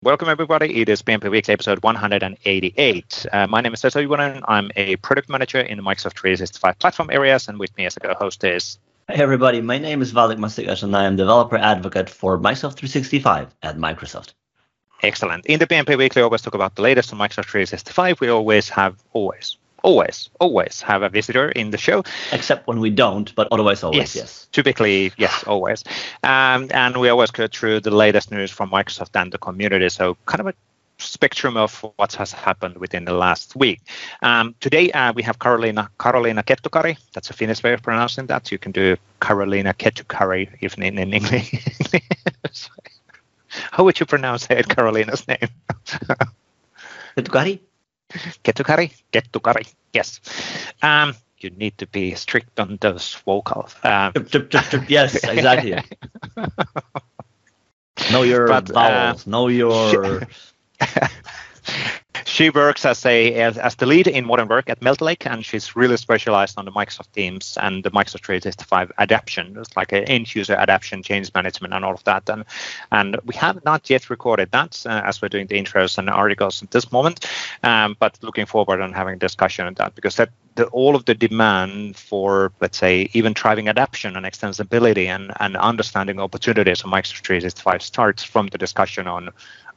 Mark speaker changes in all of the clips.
Speaker 1: Welcome, everybody. It is PnP Weekly episode 188. Uh, my name is Vesa Juvonen. I'm a product manager in the Microsoft 365 platform areas, and with me as a co host is.
Speaker 2: Hey, everybody. My name is Waldek Mastykarz, and I am developer advocate for Microsoft 365 at Microsoft.
Speaker 1: Excellent. In the PnP Weekly, we always talk about the latest on Microsoft 365. We always have, always, always, always have a visitor in the show.
Speaker 2: Except when we don't, but otherwise always, yes. yes.
Speaker 1: Typically, yes, always. Um, and we always go through the latest news from Microsoft and the community. So kind of a spectrum of what has happened within the last week. Um, today uh, we have Karoliina Karoliina Kettukari. That's a Finnish way of pronouncing that. You can do Carolina Kettukari even in, in English. How would you pronounce it, Carolina's name?
Speaker 2: Kettukari?
Speaker 1: Kettukari? Kettukari, yes. Um, you need to be strict on those vocals. Um,
Speaker 2: yes, exactly. know your but, vowels. Uh, know your.
Speaker 1: she works as a as, as, the lead in modern work at Meltlake, and she's really specialized on the Microsoft Teams and the Microsoft 365 adaptation. It's like an end user adaptation, change management, and all of that. And and we have not yet recorded that uh, as we're doing the intros and articles at this moment, um, but looking forward on having a discussion on that because that the, all of the demand for, let's say, even driving adaptation and extensibility and, and understanding opportunities of Microsoft 365 starts from the discussion on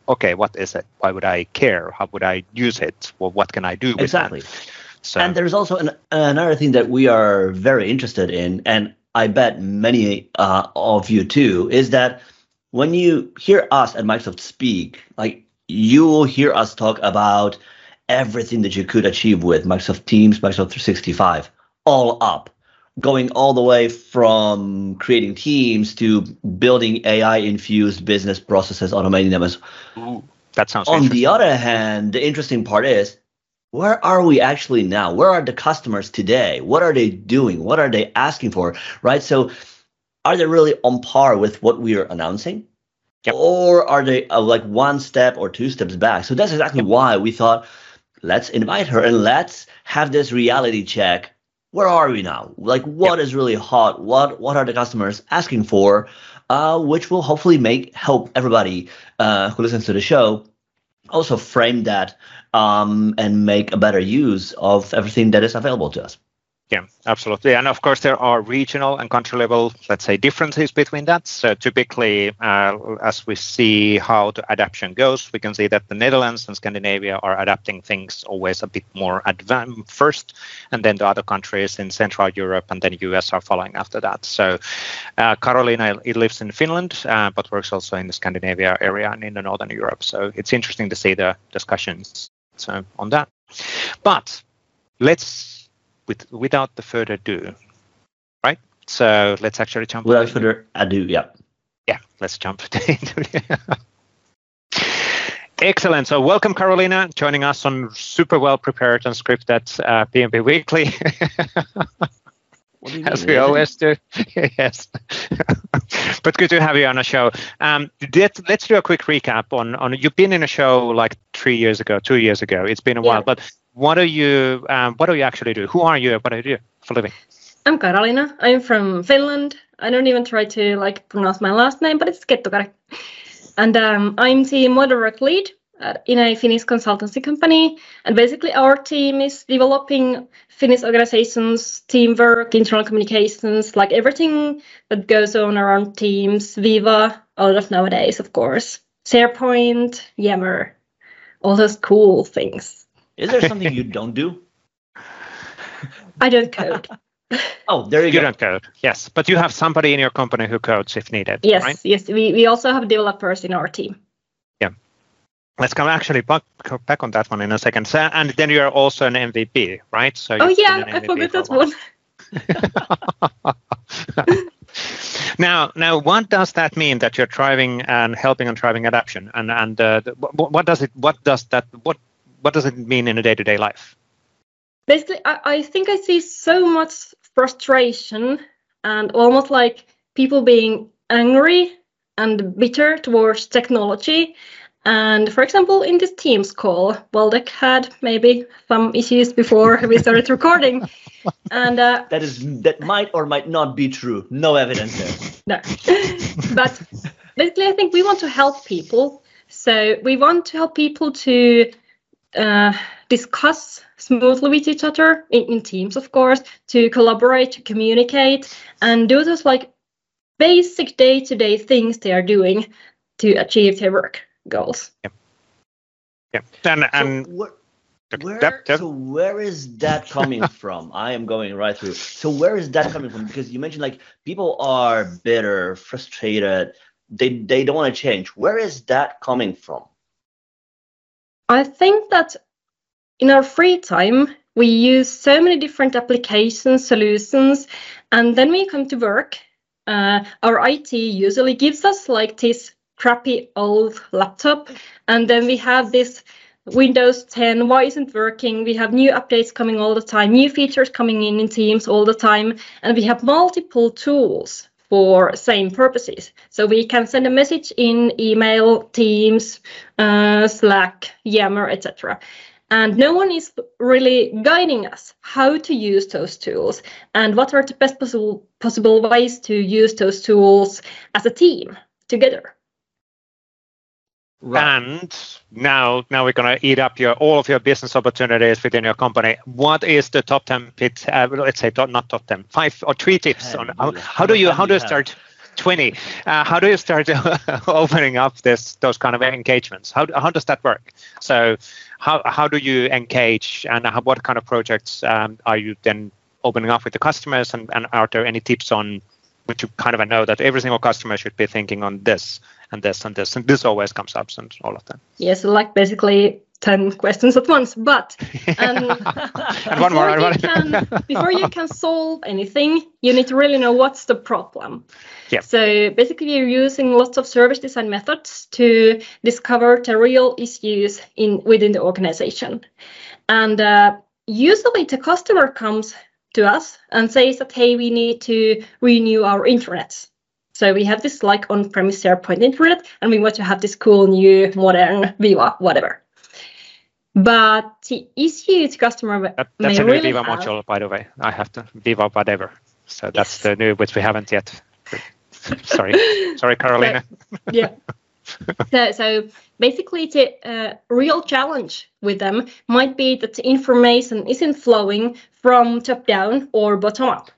Speaker 1: okay, what is it? Why would I care? How would I use it? Well, what can I do with
Speaker 2: exactly. So. And there's also an, another thing that we are very interested in, and I bet many uh, of you too, is that when you hear us at Microsoft speak, like you will hear us talk about everything that you could achieve with Microsoft Teams, Microsoft 365, all up going all the way from creating teams to building AI infused business processes, automating them as.
Speaker 1: Ooh, that sounds.
Speaker 2: On the other hand, the interesting part is where are we actually now? Where are the customers today? What are they doing? What are they asking for? Right. So, are they really on par with what we are announcing? Yep. Or are they uh, like one step or two steps back? So that's exactly yep. why we thought, let's invite her and let's have this reality check where are we now? Like, what yep. is really hot? What what are the customers asking for? Uh, which will hopefully make help everybody uh, who listens to the show also frame that um, and make a better use of everything that is available to us.
Speaker 1: Yeah, absolutely. And of course, there are regional and country level, let's say, differences between that. So typically, uh, as we see how the adaptation goes, we can see that the Netherlands and Scandinavia are adapting things always a bit more advanced first, and then the other countries in Central Europe and then US are following after that. So uh, Karoliina it lives in Finland, uh, but works also in the Scandinavia area and in the Northern Europe. So it's interesting to see the discussions so on that. But let's with without the further ado, right? So let's actually jump.
Speaker 2: Without further ado, yeah.
Speaker 1: Yeah, let's jump into Excellent. So welcome, Karoliina, joining us on super well prepared and scripted uh, PnP Weekly. As we always do. yes. but good to have you on a show. Um, let's, let's do a quick recap on, on you've been in a show like three years ago, two years ago. It's been a yeah. while, but what do you um, what do you actually do? Who are you? What do you do for living?
Speaker 3: I'm Karoliina. I'm from Finland. I don't even try to like pronounce my last name, but it's Kettukari. And um, I'm the modern lead at, in a Finnish consultancy company. And basically, our team is developing Finnish organizations, teamwork, internal communications, like everything that goes on around Teams, Viva, a lot of nowadays, of course, SharePoint, Yammer, all those cool things.
Speaker 2: Is there something you don't do?
Speaker 3: I don't code.
Speaker 2: oh, there you, you
Speaker 1: go. You don't code, yes. But you have somebody in your company who codes if needed.
Speaker 3: Yes,
Speaker 1: right?
Speaker 3: yes. We, we also have developers in our team.
Speaker 1: Yeah. Let's come actually back, back on that one in a second. So, and then you're also an MVP, right?
Speaker 3: So oh, yeah, I forgot that one.
Speaker 1: now, now, what does that mean that you're driving and helping on driving adoption? And and uh, what, what does it? What does that? What what does it mean in a day-to-day life?
Speaker 3: Basically, I, I think I see so much frustration and almost like people being angry and bitter towards technology. And for example, in this Teams call, Waldek had maybe some issues before we started recording. And uh,
Speaker 2: that is that might or might not be true. No evidence there.
Speaker 3: no, but basically, I think we want to help people So we want to help people to uh, discuss smoothly with each other in, in teams, of course, to collaborate, to communicate, and do those like basic day-to-day things they are doing to achieve their work goals.
Speaker 1: Yeah. Yeah. And and
Speaker 2: so where, where,
Speaker 1: yep, yep.
Speaker 2: so where is that coming from? I am going right through. So where is that coming from? Because you mentioned like people are bitter, frustrated, they they don't want to change. Where is that coming from?
Speaker 3: I think that in our free time we use so many different applications, solutions, and then we come to work. Uh, our IT usually gives us like this crappy old laptop, and then we have this Windows 10, why isn't working? We have new updates coming all the time, new features coming in in Teams all the time, and we have multiple tools for same purposes. So we can send a message in email, Teams, uh, Slack, Yammer, etc. And no one is really guiding us how to use those tools and what are the best possible possible ways to use those tools as a team together.
Speaker 1: Right. And now, now we're going to eat up your all of your business opportunities within your company. What is the top ten pit? Uh, let's say not top ten, five or three tips on how, how do you how do you start? 20 uh, how do you start opening up this those kind of engagements how, how does that work so how, how do you engage and how, what kind of projects um, are you then opening up with the customers and, and are there any tips on which you kind of know that every single customer should be thinking on this and this and this and this always comes up and all of that
Speaker 3: yes like basically 10 questions at once but um,
Speaker 1: and one more
Speaker 3: before, you can, before you can solve anything you need to really know what's the problem.
Speaker 1: Yep.
Speaker 3: so basically you're using lots of service design methods to discover the real issues in within the organization. And uh, usually the customer comes to us and says that hey we need to renew our intranet so we have this like on-premise SharePoint intranet, and we want to have this cool new modern Viva whatever. But the issue the customer
Speaker 1: that, that's a new
Speaker 3: really
Speaker 1: Viva
Speaker 3: have,
Speaker 1: module, by the way. I have to Viva whatever. So that's
Speaker 3: Yes.
Speaker 1: the new which we haven't yet. sorry, sorry, Karoliina.
Speaker 3: yeah. so, so basically, the uh, real challenge with them might be that the information isn't flowing from top down or bottom up.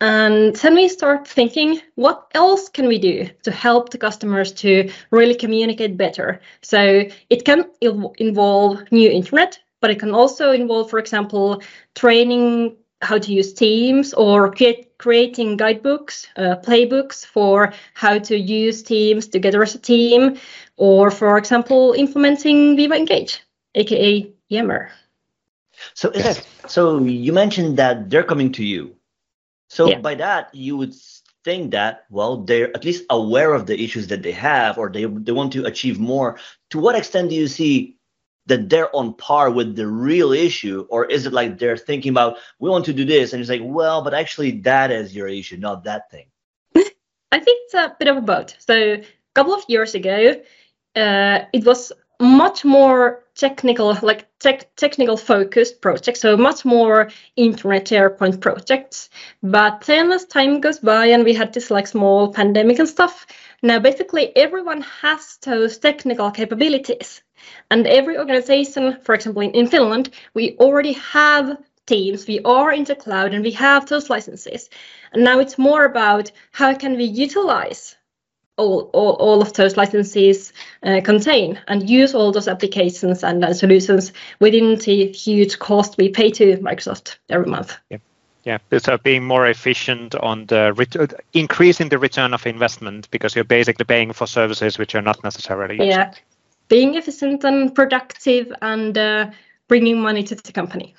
Speaker 3: And then we start thinking, what else can we do to help the customers to really communicate better? So it can involve new intranet, but it can also involve, for example, training how to use Teams or create, creating guidebooks, uh, playbooks for how to use Teams together as a team, or, for example, implementing Viva Engage, aka Yammer.
Speaker 2: So that so you mentioned that they're coming to you. So
Speaker 3: Yeah.
Speaker 2: by that you would think that well they're at least aware of the issues that they have or they they want to achieve more. To what extent do you see that they're on par with the real issue or is it like they're thinking about we want to do this and it's like well but actually that is your issue not that thing.
Speaker 3: I think it's a bit of a both. So a couple of years ago, uh, it was much more technical, like tech, technical focused projects, so much more intranet SharePoint projects. But then as time goes by and we had this like small pandemic and stuff, now basically everyone has those technical capabilities. And every organization, for example, in, in Finland, we already have teams, we are in the cloud and we have those licenses. And now it's more about how can we utilize all, all, all of those licenses uh, contain and use all those applications and uh, solutions within the huge cost we pay to Microsoft every month.
Speaker 1: Yeah, yeah. so being more efficient on the ret- increasing the return of investment because you're basically paying for services which are not necessarily used.
Speaker 3: Yeah, being efficient and productive and uh, bringing money to the company.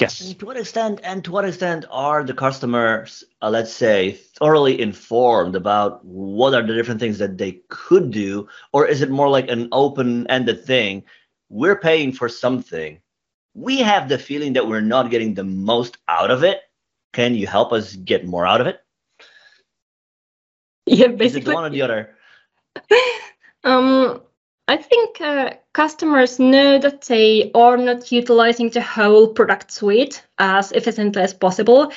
Speaker 1: Yes.
Speaker 2: And to what extent and to what extent are the customers uh, let's say thoroughly informed about what are the different things that they could do or is it more like an open-ended thing we're paying for something we have the feeling that we're not getting the most out of it can you help us get more out of it
Speaker 3: Yeah, basically.
Speaker 2: is it
Speaker 3: basically.
Speaker 2: one or the other
Speaker 3: Um, I think uh, customers know that they are not utilizing the whole product suite as efficiently as possible.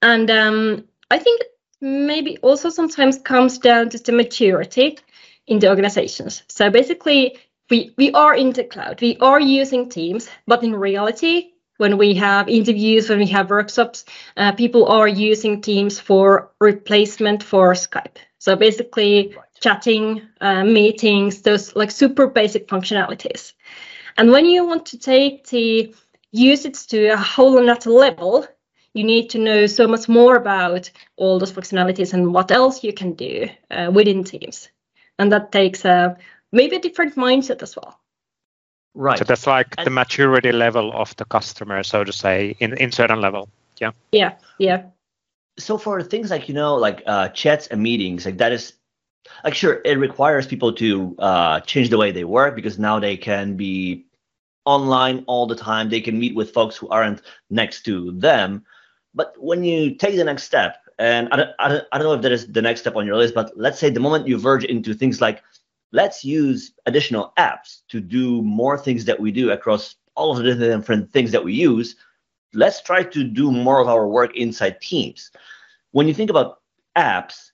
Speaker 3: And um, I think maybe also sometimes comes down to the maturity. in the organizations. So basically, we, we are in the cloud, we are using Teams, but in reality, when we have interviews, when we have workshops, uh, people are using Teams for replacement for Skype. So basically, right. Chatting, uh, meetings, those like super basic functionalities. And when you want to take the usage to a whole another level, you need to know so much more about all those functionalities and what else you can do uh, within Teams. And that takes a maybe a different mindset as well.
Speaker 1: Right. So that's like and the maturity level of the customer, so to say, in in certain level. Yeah.
Speaker 3: Yeah. Yeah.
Speaker 2: So for things like you know, like uh, chats and meetings, like that is like sure it requires people to uh, change the way they work because now they can be online all the time. They can meet with folks who aren't next to them. But when you take the next step, and I don't, I don't, I don't know if that is the next step on your list, but let's say the moment you verge into things like let's use additional apps to do more things that we do across all of the different things that we use. Let's try to do more of our work inside Teams. When you think about apps,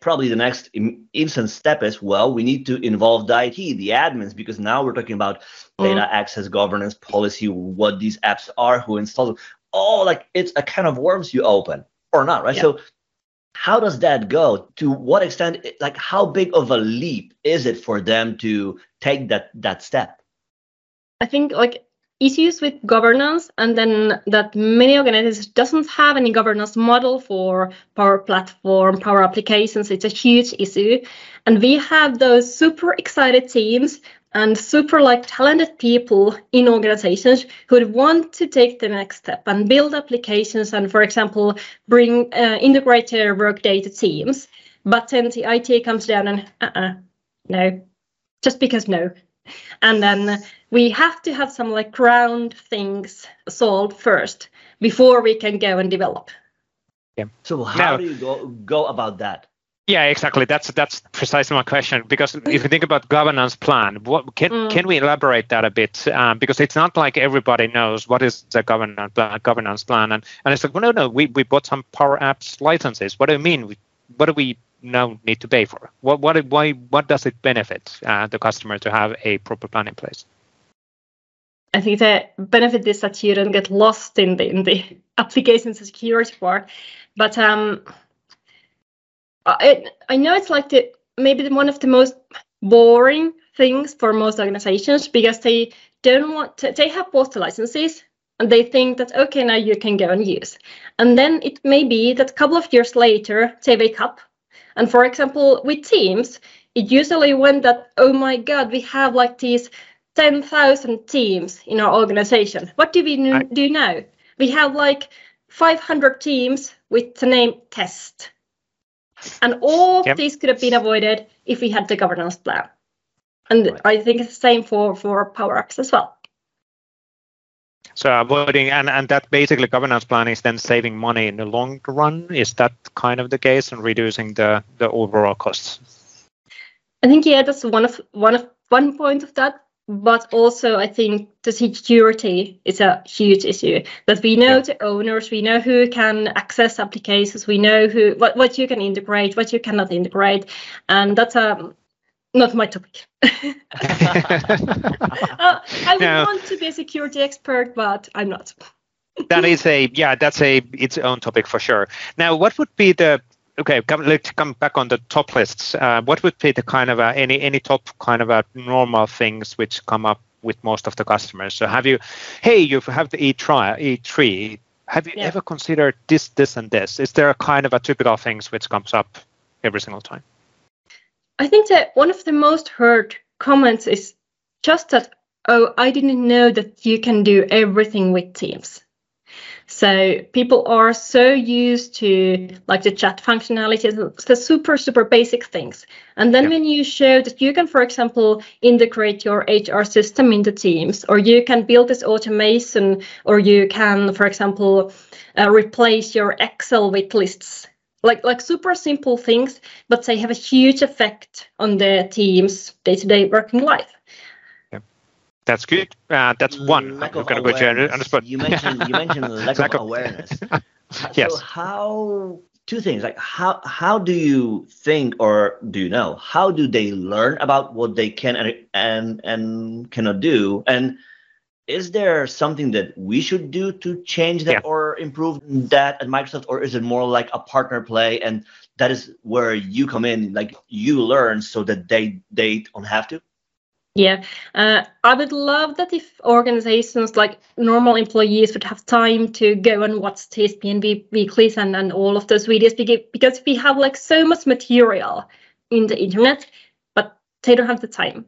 Speaker 2: probably the next instant step is well, we need to involve the IT, the admins, because now we're talking about mm. data access governance policy, what these apps are, who installs them. Oh, like it's a kind of worms you open or not, right? Yeah. So how does that go to what extent like how big of a leap is it for them to take that that step
Speaker 3: i think like issues with governance and then that many organizations doesn't have any governance model for power platform power applications it's a huge issue. And we have those super excited teams and super like talented people in organizations who want to take the next step and build applications and for example bring uh, integrate their work data teams. But then the it comes down and uh-uh, no. Just because no and then we have to have some like ground things solved first before we can go and develop
Speaker 2: yeah so how now, do you go go about that
Speaker 1: yeah, exactly. That's that's precisely my question. Because if you think about governance plan, what can mm. can we elaborate that a bit? Um, because it's not like everybody knows what is the governance plan, governance plan, and and it's like, well, no, no, we, we bought some Power Apps licenses. What do you mean? What do we now need to pay for? What what why what does it benefit uh, the customer to have a proper plan in place?
Speaker 3: I think the benefit is that you don't get lost in the in the application security part, but um I, I know it's like the maybe one of the most boring things for most organizations because they don't want to, they have the licenses and they think that okay now you can go and use and then it may be that a couple of years later they wake up and for example with teams it usually went that oh my god we have like these 10,000 teams in our organization what do we I... do now we have like 500 teams with the name test and all yep. these could have been avoided if we had the governance plan. And right. I think it's the same for, for Power Apps as well.
Speaker 1: So avoiding and, and that basically governance plan is then saving money in the long run. Is that kind of the case and reducing the, the overall costs?
Speaker 3: I think yeah, that's one of one of one point of that but also I think the security is a huge issue. That we know yeah. the owners, we know who can access applications, we know who what, what you can integrate, what you cannot integrate, and that's um not my topic. uh, I would no. want to be a security expert, but I'm not.
Speaker 1: that is a yeah, that's a its own topic for sure. Now, what would be the okay, come, let's come back on the top lists. Uh, what would be the kind of uh, any any top kind of uh, normal things which come up with most of the customers? So have you, hey, you have the E3, E3. Have you yeah. ever considered this, this, and this? Is there a kind of a typical things which comes up every single time?
Speaker 3: I think that one of the most heard comments is just that, oh, I didn't know that you can do everything with Teams. So people are so used to like the chat functionalities, the super, super basic things. And then yeah. when you show that you can, for example, integrate your HR system into Teams, or you can build this automation, or you can, for example, uh, replace your Excel with lists like like super simple things, but they have a huge effect on the team's day-to-day working life. Yeah.
Speaker 1: That's good. Uh, that's one.
Speaker 2: Lack I'm going to go on the. You mentioned you mentioned lack, lack of, awareness.
Speaker 1: yes.
Speaker 2: So how two things like how how do you think or do you know how do they learn about what they can and and, and cannot do and is there something that we should do to change that
Speaker 1: Yeah.
Speaker 2: or improve that at microsoft or is it more like a partner play and that is where you come in like you learn so that they they don't have to
Speaker 3: Yeah, uh, I would love that if organizations like normal employees would have time to go and watch TSPN week- weeklies and, and all of those videos because we have like so much material in the internet, but they don't have the time.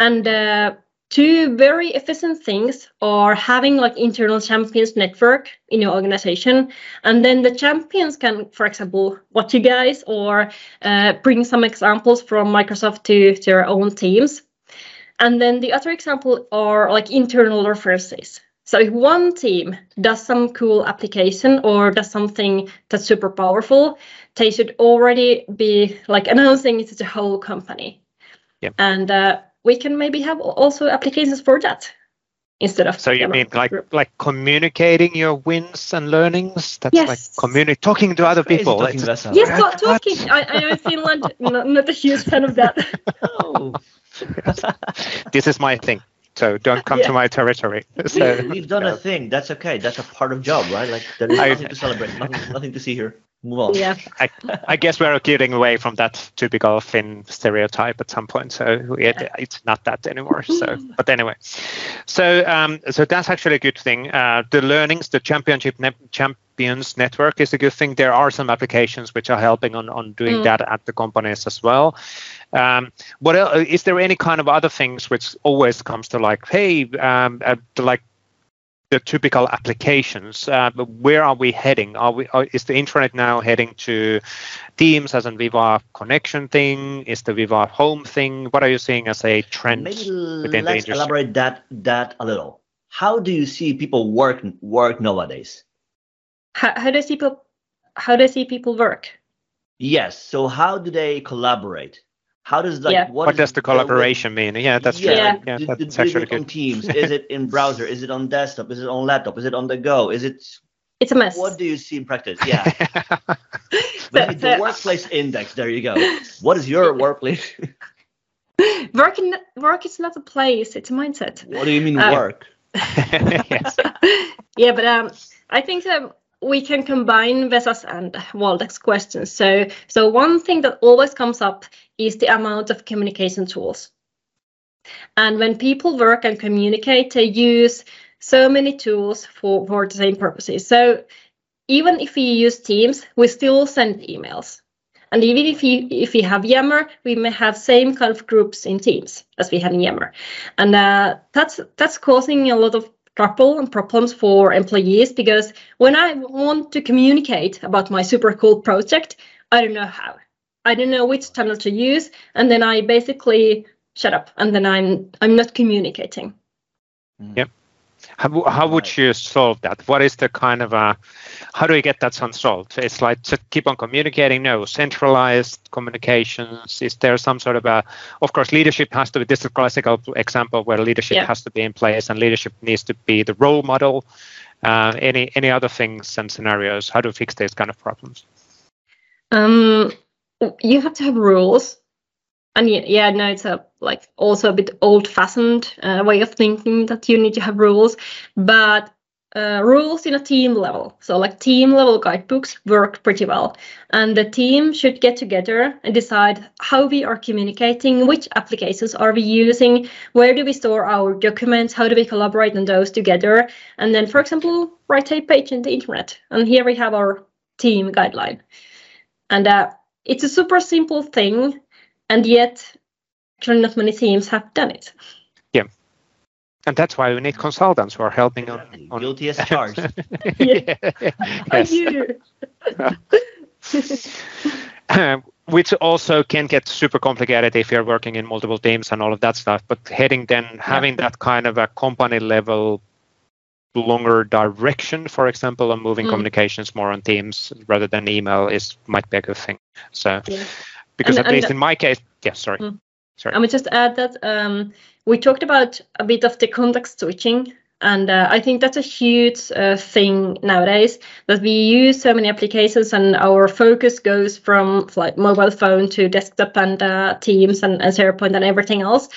Speaker 3: And uh, two very efficient things are having like internal champions network in your organization, and then the champions can, for example, watch you guys or uh, bring some examples from Microsoft to their own teams. And then the other example are like internal references. So if one team does some cool application or does something that's super powerful, they should already be like announcing it to the whole company.
Speaker 1: Yep.
Speaker 3: And uh, we can maybe have also applications for that instead of
Speaker 1: So you mean like
Speaker 3: group.
Speaker 1: like communicating your wins and learnings? That's like
Speaker 3: Yes.
Speaker 1: communi- talking to other
Speaker 2: Crazy
Speaker 1: people.
Speaker 2: talking
Speaker 1: It's-
Speaker 2: Vesa.
Speaker 3: Yes,
Speaker 1: What?
Speaker 3: talking. I, I know in Finland, not, not a huge fan of that.
Speaker 2: Oh.
Speaker 1: this is my thing. So don't come to my territory. So
Speaker 2: We've done a thing. That's okay. That's a part of job, right? Like there's
Speaker 1: I-
Speaker 2: nothing to celebrate, nothing, nothing to see here. Move on.
Speaker 3: yeah.
Speaker 1: I, I guess we're getting away from that typical Finn stereotype at some point. So it, it's not that anymore. So, but anyway, so um, so that's actually a good thing. Uh, the learnings, the championship ne- champions network is a good thing. There are some applications which are helping on on doing
Speaker 3: Mm.
Speaker 1: that at the companies as well. Um, what else, is there any kind of other things which always comes to like, hey, um, uh, like the typical applications. Uh, but where are we heading? Are we? Are, is the intranet now heading to Teams as a Viva connection thing? Is the Viva home thing? What are you seeing as a trend?
Speaker 2: Maybe
Speaker 1: within the
Speaker 2: let's elaborate that that a little. How do you see people work work nowadays?
Speaker 3: How, how does people how does see people work?
Speaker 2: Yes. So how do they collaborate? How does like
Speaker 3: Yeah.
Speaker 1: What
Speaker 2: is
Speaker 1: does the collaboration mean? Yeah, that's true.
Speaker 3: Yeah.
Speaker 1: Yeah,
Speaker 2: do,
Speaker 1: that's
Speaker 2: do, do
Speaker 1: actually
Speaker 2: it on. Teams? is it in browser? Is it on desktop? Is it on laptop? Is it on the go? Is it
Speaker 3: It's a mess.
Speaker 2: what do you see in practice? Yeah.
Speaker 3: So-
Speaker 2: Maybe the
Speaker 3: so-
Speaker 2: workplace index. There you go. What is your workplace?
Speaker 3: work in, work is not a place; it's a mindset.
Speaker 2: what do you mean
Speaker 3: Uh,
Speaker 2: work?
Speaker 3: yeah, but um, I think that we can combine Vesa's and Waldek's questions. So, so one thing that always comes up is the amount of communication tools. And when people work and communicate, they use so many tools for, for the same purposes. So even if we use Teams, we still send emails. And even if you if we have Yammer, we may have same kind of groups in Teams as we have in Yammer, and uh, that's that's causing a lot of trouble and problems for employees because when I want to communicate about my super cool project, I don't know how. I don't know which channel to use, and then I basically shut up, and then I'm I'm not communicating. Mm.
Speaker 1: How, how would you solve that? What is the kind of a, how do you get that solved? It's like to keep on communicating. No, centralized communications. Is there some sort of a, of course, leadership has to be, this is a classical example where leadership
Speaker 3: Yeah.
Speaker 1: has to be in place and leadership needs to be the role model. Uh, any any other things and scenarios? How to fix these kind of problems?
Speaker 3: Um, you have to have rules, and yeah, no, it's a like also a bit old-fashioned uh, way of thinking that you need to have rules, but uh, rules in a team level. So like team level guidebooks work pretty well, and the team should get together and decide how we are communicating, which applications are we using, where do we store our documents, how do we collaborate on those together, and then, for example, write a page in the intranet, and here we have our team guideline. And uh, it's a super simple thing, and yet actually not many teams have done it. Yeah.
Speaker 1: And that's why we need consultants who are helping on.
Speaker 2: Exactly.
Speaker 1: on
Speaker 2: Guilty as charged.
Speaker 3: Yeah. Are
Speaker 1: yes.
Speaker 3: you?
Speaker 1: which also can get super complicated if you're working in multiple teams and all of that stuff. But heading then having that kind of a company level longer direction, for example, and moving
Speaker 3: Mm.
Speaker 1: communications more on Teams rather than email is might be a good thing. So
Speaker 3: Yeah.
Speaker 1: Because
Speaker 3: And-
Speaker 1: at
Speaker 3: and
Speaker 1: least in my case, yeah, sorry.
Speaker 3: Mm.
Speaker 1: Sorry.
Speaker 3: I would just add that um, we talked about a bit of the context switching And uh, I think that's a huge uh, thing nowadays that we use so many applications and our focus goes from like mobile phone to desktop and uh, Teams and, and SharePoint and everything else.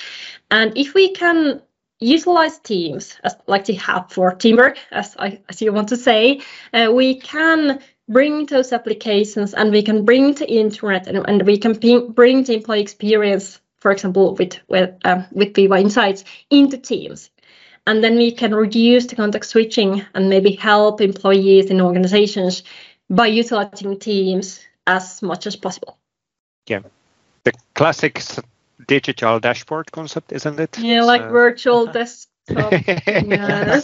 Speaker 3: And if we can utilize Teams as like the hub for teamwork, as I as you want to say, uh, we can bring those applications and we can bring the intranet and, and we can bring the employee experience, for example, with with um, with Viva Insights into Teams. And then we can reduce the context switching and maybe help employees in organizations by utilizing Teams as much as possible.
Speaker 1: Yeah, the classic digital dashboard concept, isn't it?
Speaker 3: Yeah, like so. virtual desktop. Yeah.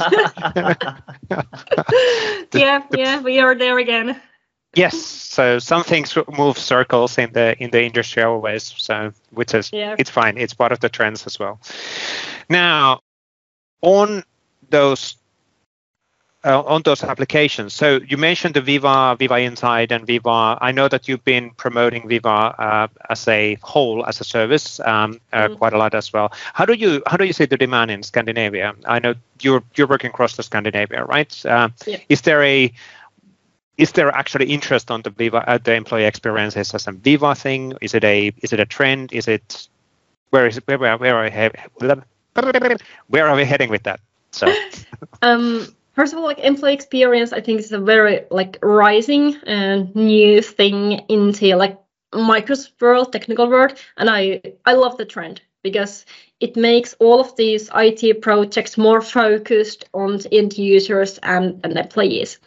Speaker 3: yeah, yeah, we are there again.
Speaker 1: Yes, so some things move circles in the in the industrial ways, so which is yeah. it's fine. It's part of the trends as well. Now, on those uh, on those applications. So you mentioned the Viva Viva Insight and Viva. I know that you've been promoting Viva uh, as a whole as a service um, uh, mm. quite a lot as well. How do you how do you see the demand in Scandinavia? I know you're you're working across the Scandinavia, right? Uh, yeah. Is there a is there actually interest on the Viva uh, the employee experiences as a Viva thing? Is it a is it a trend? Is it where is it, where where, where are we, where are we heading with that? So.
Speaker 3: um first of all like employee experience i think is a very like rising and new thing into like microsoft world technical world. And i i love the trend because it makes all of these it projects more focused on end users and, and employees.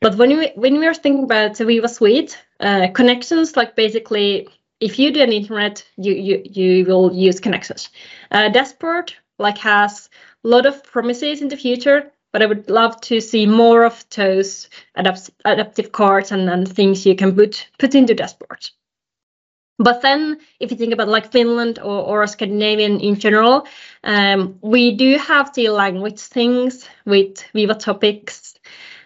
Speaker 3: But when we when we are thinking about Viva Suite, uh, connections like basically if you do an intranet, you you you will use connections. Uh, Dashboard like has a lot of promises in the future, but I would love to see more of those adapt- adaptive cards and, and things you can put put into dashboards. But then, if you think about like Finland or, or Scandinavian in general, um, we do have the language things with Viva Topics.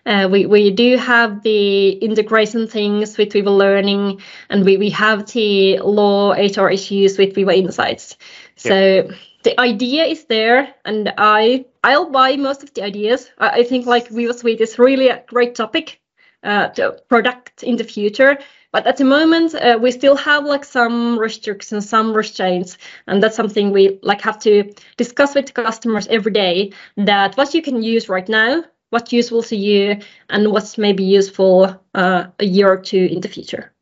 Speaker 3: Uh, we, we do have the integration things with Viva Learning, and we, we have the law HR issues with Viva Insights. So the idea is there, and I I'll buy most of the ideas. I, I think like Viva Suite is really a great topic uh, to product in the future. But at the moment, uh, we still have like some restrictions, some restraints, and that's something we like have to discuss with customers every day. That what you can use right now, what's useful to you, and what's maybe useful uh, a year or two in the future.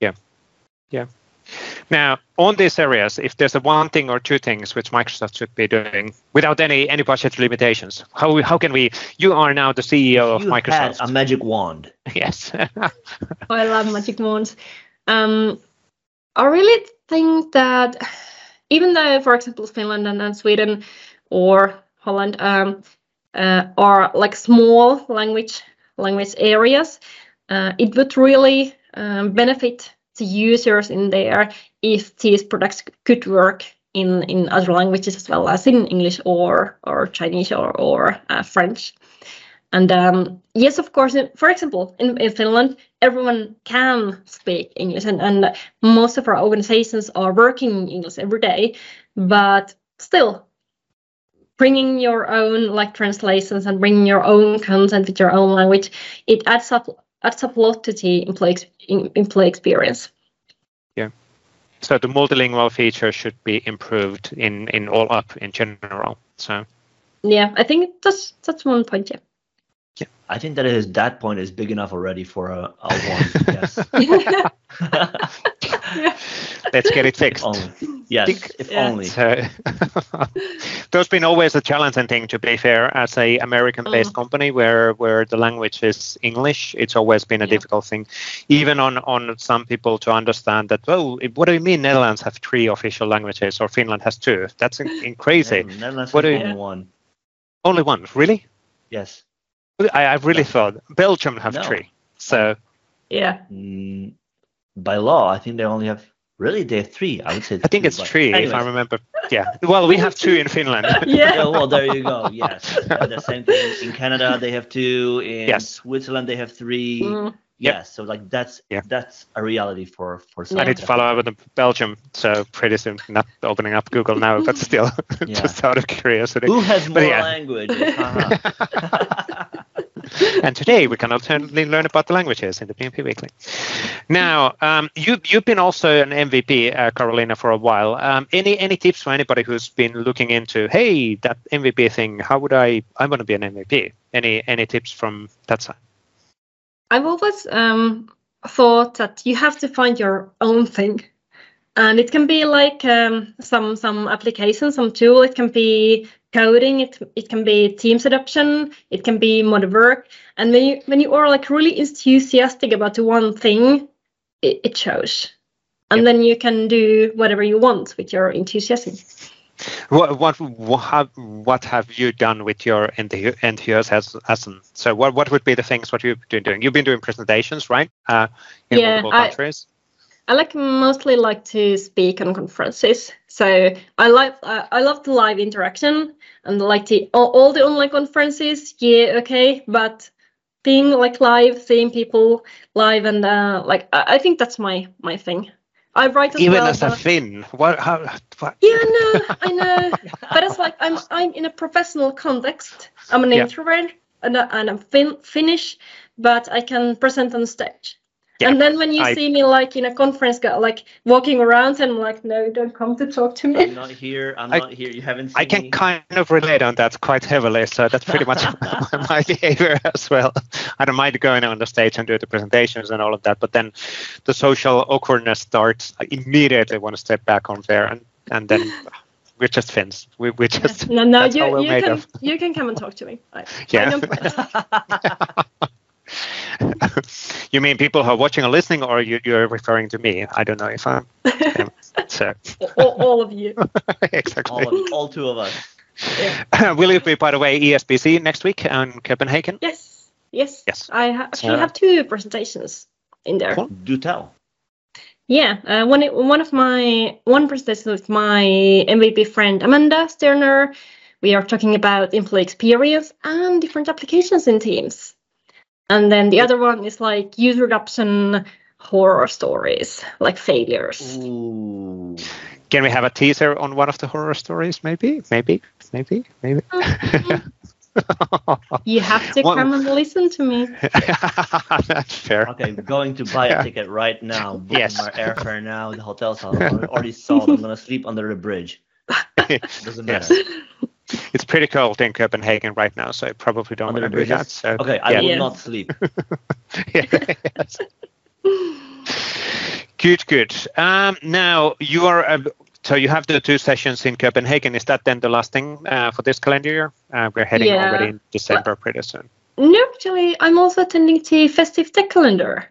Speaker 1: Yeah, yeah. Now, on these areas, if there's a one thing or two things which Microsoft should be doing without any any budget limitations, how how can we? You are now the CEO of
Speaker 2: you
Speaker 1: Microsoft.
Speaker 2: Had a magic wand.
Speaker 1: Yes.
Speaker 3: oh, I love magic wands. Um, I really think that even though, for example, Finland and, and Sweden or Holland um, uh, are like small language language areas, uh, it would really um, benefit the users in there if these products could work in, in other languages as well as in English or or Chinese or or uh, French. And um, yes, of course, for example, in, in Finland, everyone can speak English, and, and most of our organizations are working in English every day. But still, bringing your own like translations and bringing your own content with your own language, it adds up up a lot to the employee, employee experience.
Speaker 1: Yeah. So the multilingual feature should be improved in, in all up in general. So
Speaker 3: yeah, I think that's that's one point. Yeah.
Speaker 2: Yeah. I think that is that point is big enough already for a, a one. yes.
Speaker 1: Let's get it fixed.
Speaker 2: If only. Yes, think, if yeah. only.
Speaker 1: So, there's been always a challenging thing, to be fair, as a American-based mm. company where where the language is English. It's always been a yeah. difficult thing, even on on some people to understand that. Well, what do you mean Netherlands have three official languages or Finland has two? That's in, in crazy.
Speaker 2: Yeah, Netherlands what do you, only one.
Speaker 1: Only one, really?
Speaker 2: Yes.
Speaker 1: I, I really thought Belgium have no. three. So.
Speaker 3: Yeah.
Speaker 2: Mm, by law, I think they only have Really, they have three. I would say.
Speaker 1: I think it's three, anyways. if I remember. Yeah. Well, we have two in Finland.
Speaker 3: yeah. yeah.
Speaker 2: Well, there you go. Yes. the same thing in Canada. They have two. In yes. Switzerland, they have three. Mm.
Speaker 1: Yep.
Speaker 2: Yes, so like that's
Speaker 1: Yeah.
Speaker 2: that's a reality for for.
Speaker 1: I need to follow up with Belgium, so pretty soon. Not opening up Google now, but still,
Speaker 2: Yeah.
Speaker 1: just out of curiosity.
Speaker 2: Who has more
Speaker 1: yeah.
Speaker 2: languages? Haha.
Speaker 1: And today we can alternately learn about the languages in the PnP Weekly. Now, um, you, you've been also an MVP, uh, Karoliina, for a while. Um, any any tips for anybody who's been looking into, hey, that MVP thing? How would I? I want to be an MVP. Any any tips from that side?
Speaker 3: I've always um, thought that you have to find your own thing, and it can be like um, some some application, some tool. It can be coding. It it can be Teams adoption. It can be modern work. And when you when you are like really enthusiastic about the one thing, it, it shows, and
Speaker 1: Yep.
Speaker 3: then you can do whatever you want with your enthusiasm.
Speaker 1: What what what have, what have you done with your enthusiasm? So what what would be the things what you've been doing? You've been doing presentations, right? Uh, in
Speaker 3: Yeah,
Speaker 1: multiple
Speaker 3: I-
Speaker 1: countries.
Speaker 3: I like mostly like to speak on conferences. So I like I, I love the live interaction and like the all, all the online conferences. Yeah, okay, but being like live, seeing people live, and uh, like I, I think that's my my thing. I write as
Speaker 1: Even
Speaker 3: well.
Speaker 1: as a Finn, what? How? What?
Speaker 3: yeah, no, I know, but it's like I'm I'm in a professional context. I'm an
Speaker 1: Yeah.
Speaker 3: introvert and, and I'm fin- Finnish, but I can present on stage.
Speaker 1: Yeah,
Speaker 3: and then when you
Speaker 1: I-
Speaker 3: see me like in a conference, like walking around, and I'm like, no, don't come to talk to me.
Speaker 2: I'm not here. I'm
Speaker 1: I-
Speaker 2: not here. You haven't seen
Speaker 1: I can
Speaker 2: me.
Speaker 1: kind of relate on that quite heavily. So that's pretty much my behavior as well. I don't mind going on the stage and do the presentations and all of that, but then the social awkwardness starts. I immediately want to step back on there, and and then we're just Finns. We we just
Speaker 3: no, no,
Speaker 1: that's
Speaker 3: you
Speaker 1: how we're
Speaker 3: you
Speaker 1: made
Speaker 3: can
Speaker 1: of.
Speaker 3: you can come and talk to me. I,
Speaker 1: Yeah.
Speaker 3: I don't mind.
Speaker 1: you mean people who are watching or listening, or you, you're referring to me? I don't know if I'm. um, so
Speaker 3: all, all of you.
Speaker 1: exactly.
Speaker 2: all, of, all two of us.
Speaker 1: Will you be, by the way, ESPC next week in Copenhagen?
Speaker 3: Yes, yes.
Speaker 1: Yes.
Speaker 3: I ha- actually
Speaker 1: Uh,
Speaker 3: have two presentations in there.
Speaker 1: Cool.
Speaker 2: Do tell.
Speaker 3: Yeah, uh, one one of my one presentation with my MVP friend Amanda Sterner. We are talking about employee experience and different applications in Teams. And then the other one is like user adoption horror stories, like failures.
Speaker 2: Ooh.
Speaker 1: Can we have a teaser on one of the horror stories? Maybe, maybe, maybe, maybe. Mm-hmm.
Speaker 3: You have to come and listen to me.
Speaker 1: That's fair.
Speaker 2: Okay, I'm going to buy
Speaker 1: Yeah.
Speaker 2: a ticket right now. Booking
Speaker 1: Yes.
Speaker 2: my airfare now. The hotel's already sold. I'm gonna sleep under the bridge. Doesn't
Speaker 1: Yes.
Speaker 2: Matter.
Speaker 1: It's pretty cold in Copenhagen right now, so I probably don't want to do that. So
Speaker 2: Okay, I
Speaker 1: yeah.
Speaker 2: will
Speaker 3: Yeah.
Speaker 2: not sleep.
Speaker 1: Good, good. Um, now you are. Uh, so you have the two sessions in Copenhagen. Is that then the last thing uh, for this calendar year? Uh, we're heading
Speaker 3: Yeah.
Speaker 1: already in December pretty soon.
Speaker 3: No, actually, I'm also attending the Festive Tech Calendar.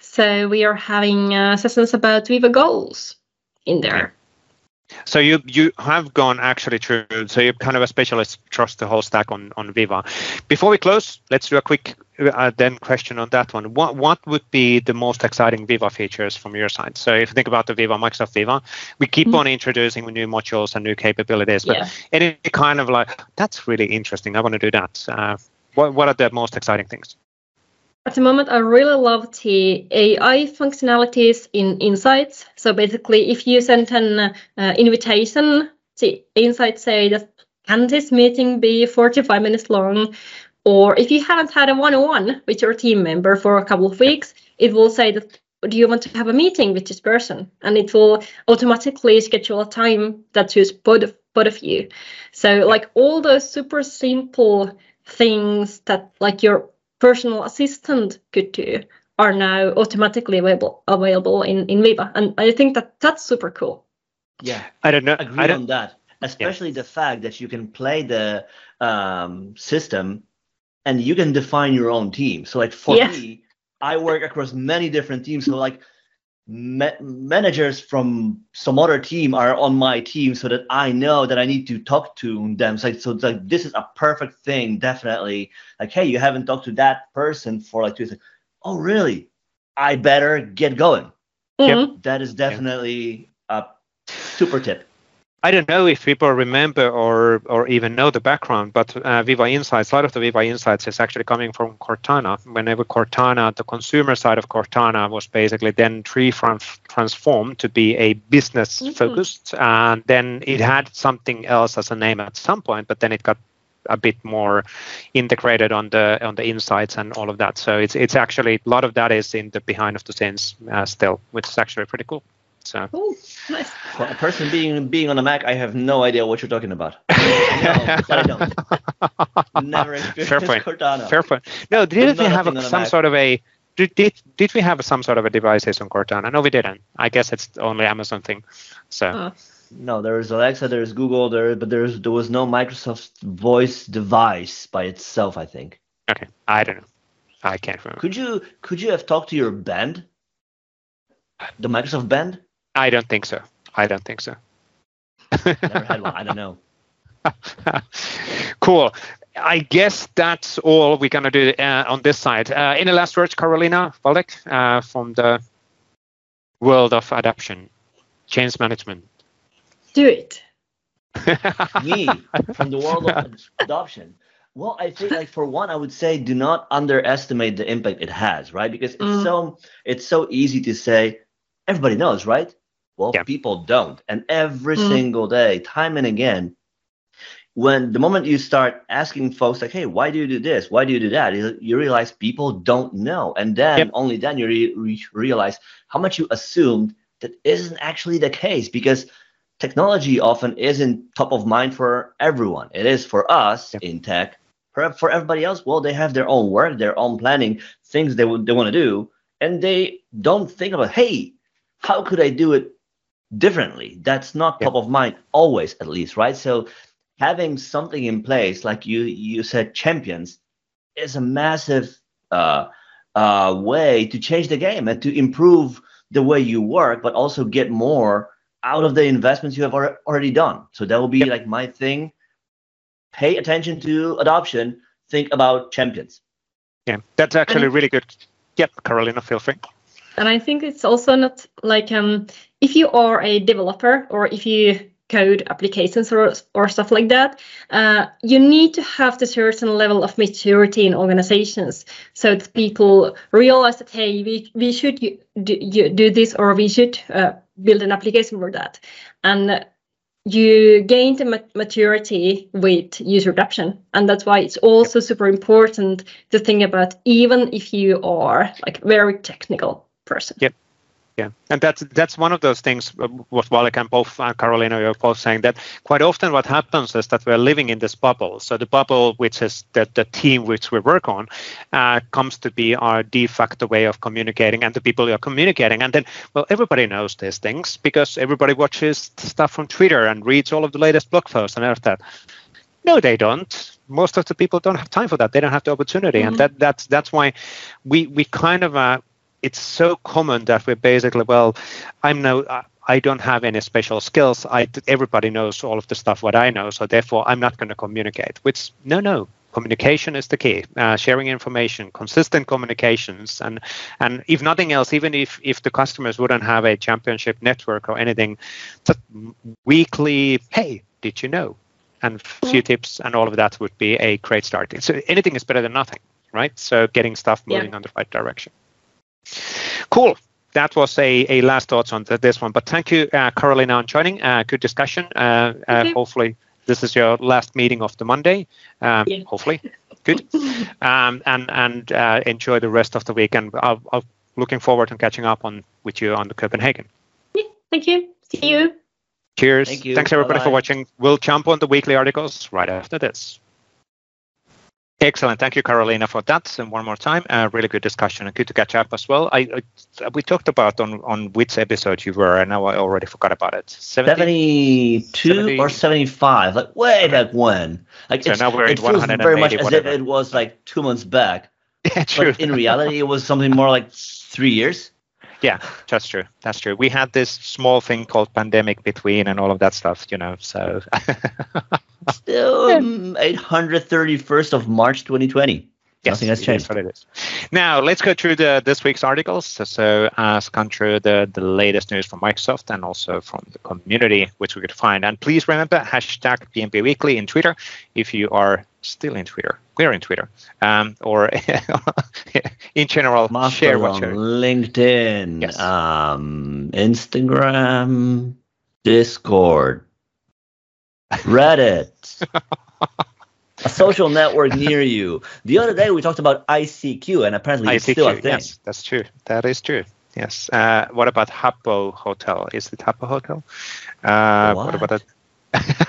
Speaker 3: So we are having uh, sessions about Viva goals in there.
Speaker 1: So you you have gone actually through. So you're kind of a specialist across the whole stack on on Viva. Before we close, let's do a quick uh, then question on that one. What what would be the most exciting Viva features from your side? So if you think about the Viva, Microsoft Viva, we keep
Speaker 3: Mhm.
Speaker 1: on introducing new modules and new capabilities. But
Speaker 3: Yeah.
Speaker 1: any kind of like that's really interesting. I want to do that. Uh, what what are the most exciting things?
Speaker 3: At the moment, I really love the AI functionalities in Insights. So basically, if you send an uh, invitation, the Insights say that can this meeting be 45 minutes long? Or if you haven't had a one-on-one with your team member for a couple of weeks, it will say that do you want to have a meeting with this person? And it will automatically schedule a time that suits both of, both of you. So like all those super simple things that like your personal assistant could do are now automatically available available in, in Viva. And I think that that's super cool.
Speaker 2: Yeah,
Speaker 1: I don't know. I
Speaker 2: agree
Speaker 1: don't.
Speaker 2: on that. Especially the fact that you can play the um, system and you can define your own team. So, like for
Speaker 3: Yes.
Speaker 2: me, I work across many different teams. So, like ma- managers from some other team are on my team, so that I know that I need to talk to them. So, so it's like this is a perfect thing. Definitely, like, hey, you haven't talked to that person for like two. It's like, oh, really? I better get going.
Speaker 1: Yep.
Speaker 3: Mhm.
Speaker 2: That is definitely a super tip.
Speaker 1: I don't know if people remember or or even know the background, but uh, Viva Insights, a lot of the Viva Insights is actually coming from Cortana. Whenever Cortana, the consumer side of Cortana was basically then tree transformed to be a business mm-hmm. focused, mm-hmm. and then it had something else as a name at some point, but then it got a bit more integrated on the on the insights and all of that. So it's it's actually a lot of that is in the behind of the scenes uh, still, which is actually pretty cool. So
Speaker 3: Ooh, nice.
Speaker 2: For a person being being on a Mac, I have no idea what you're talking about. no, I don't. Never experienced Fair point. Cortana.
Speaker 1: Fair point. No, did we have a, some sort of a did, did did we have some sort of a devices on Cortana? No, we didn't. I guess it's only Amazon thing. So. Oh.
Speaker 2: No, there's Alexa, there's Google, there, but there's there was no Microsoft Voice device by itself. I think.
Speaker 1: Okay, I don't know. I can't remember.
Speaker 2: Could you could you have talked to your band? The Microsoft band?
Speaker 1: I don't think so. I don't think so.
Speaker 2: Never had one. I don't know.
Speaker 1: cool. I guess that's all we're gonna do uh, on this side. Uh, any last words, Karoliina Waldek, uh, from the world of adoption, change management?
Speaker 3: Do it.
Speaker 2: Me from the world of adoption. Well, I think like for one, I would say do not underestimate the impact it has, right? Because it's mm. so it's so easy to say everybody knows, right? Well, yeah. people don't. And every mm. single day, time and again, when the moment you start asking folks like, hey, why do you do this? Why do you do that? You realize people don't know. And then yep. only then you re- realize how much you assumed that isn't actually the case because technology often isn't top of mind for everyone. It is for us yep. in tech. For, for everybody else, well, they have their own work, their own planning, things they, they want to do. And they don't think about, hey, how could I do it differently. That's not top of mind always, at least, right? So having something in place, like you you said, champions, is a massive uh, uh, way to change the game and to improve the way you work, but also get more out of the investments you have already done. So that will be yep. like my thing. Pay attention to adoption. Think about champions.
Speaker 1: Yeah, that's actually really good. Yep, Karoliina, feel free.
Speaker 3: And I think it's also not like um, if you are a developer or if you code applications or, or stuff like that, uh, you need to have the certain level of maturity in organizations so that people realize that, hey, we, we should do, do this or we should uh, build an application for that. And you gain the maturity with user adoption. And that's why it's also super important to think about even if you are like a very technical person.
Speaker 1: Yep. Yeah, and that's that's one of those things. Uh, what Waldek and both uh, Karoliina, you're both saying that quite often what happens is that we're living in this bubble. So the bubble, which is the, the team which we work on, uh, comes to be our de facto way of communicating, and the people are communicating. And then, well, everybody knows these things because everybody watches stuff from Twitter and reads all of the latest blog posts and all of that. No, they don't. Most of the people don't have time for that. They don't have the opportunity, mm-hmm. and that that's that's why we we kind of uh, it's so common that we're basically well i'm no i don't have any special skills. I everybody knows all of the stuff what i know so therefore i'm not going to communicate which no no communication is the key. Uh, sharing information consistent communications and and if nothing else even if if the customers wouldn't have a championship network or anything just weekly hey did you know? and few tips and all of that would be a great start. So anything is better than nothing right? So getting stuff moving yeah. on the right direction Cool. That was a, a last thoughts on this one. But thank you, uh, Karoliina, on joining. Uh, good discussion. Uh, uh hopefully, this is your last meeting of the Monday. Um, yeah. Hopefully, good. Um, and and uh, enjoy the rest of the week. And I'll, I'll looking forward to catching up on with you on the Copenhagen.
Speaker 3: Yeah, thank you. See you.
Speaker 1: Cheers. Thank you. Thanks everybody Bye-bye. for watching. We'll jump on the weekly articles right after this. Excellent. Thank you, Karoliina, for that. And one more time, uh, really good discussion and good to catch up as well. I, I, we talked about on on which episode you were, and now I already forgot about it.
Speaker 2: 70, 72 70? or 75, like way back when. Like so now we're it feels very much as if it was like two months back.
Speaker 1: Yeah, true.
Speaker 2: But in reality, it was something more like three years.
Speaker 1: Yeah, that's true. That's true. We had this small thing called pandemic between and all of that stuff, you know. So
Speaker 2: still um, 831st of March 2020.
Speaker 1: Yes,
Speaker 2: Nothing has changed.
Speaker 1: what it is. Now let's go through the this week's articles. So, so uh, scan through the the latest news from Microsoft and also from the community, which we could find. And please remember hashtag PnP Weekly in Twitter if you are still in Twitter. We're in Twitter, um, or in general, share what
Speaker 2: Mastodon,
Speaker 1: you're.
Speaker 2: LinkedIn,
Speaker 1: Yes.
Speaker 2: um, Instagram, Discord, Reddit, a social network near you. The other day we talked about ICQ, and apparently it's still a thing.
Speaker 1: yes, that's true. That is true. Yes. Uh, what about Hapo Hotel? Is it Hapo Hotel? Uh, what?
Speaker 2: What?
Speaker 1: about that?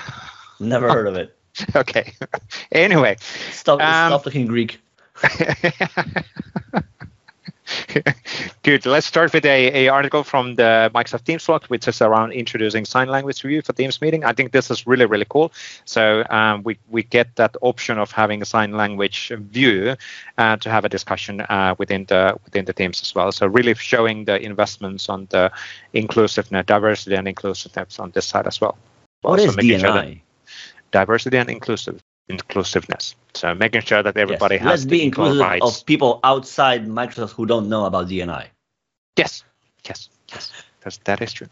Speaker 2: Never heard of it.
Speaker 1: okay. anyway,
Speaker 2: Stop,
Speaker 1: Um,
Speaker 2: stop looking Greek.
Speaker 1: Good. Let's start with a, a article from the Microsoft Teams blog, which is around introducing sign language review for Teams meeting. I think this is really really cool. So um, we we get that option of having a sign language view uh, to have a discussion uh, within the within the Teams as well. So really showing the investments on the inclusiveness, diversity, and inclusiveness on this side as well.
Speaker 2: What
Speaker 1: Also
Speaker 2: is DNI?
Speaker 1: Diversity and inclusive inclusiveness. So making sure that everybody
Speaker 2: Yes,
Speaker 1: has
Speaker 2: Let's
Speaker 1: the
Speaker 2: be inclusive
Speaker 1: rights.
Speaker 2: of people outside Microsoft who don't know about DNI.
Speaker 1: Yes, yes, yes. That's, that is true.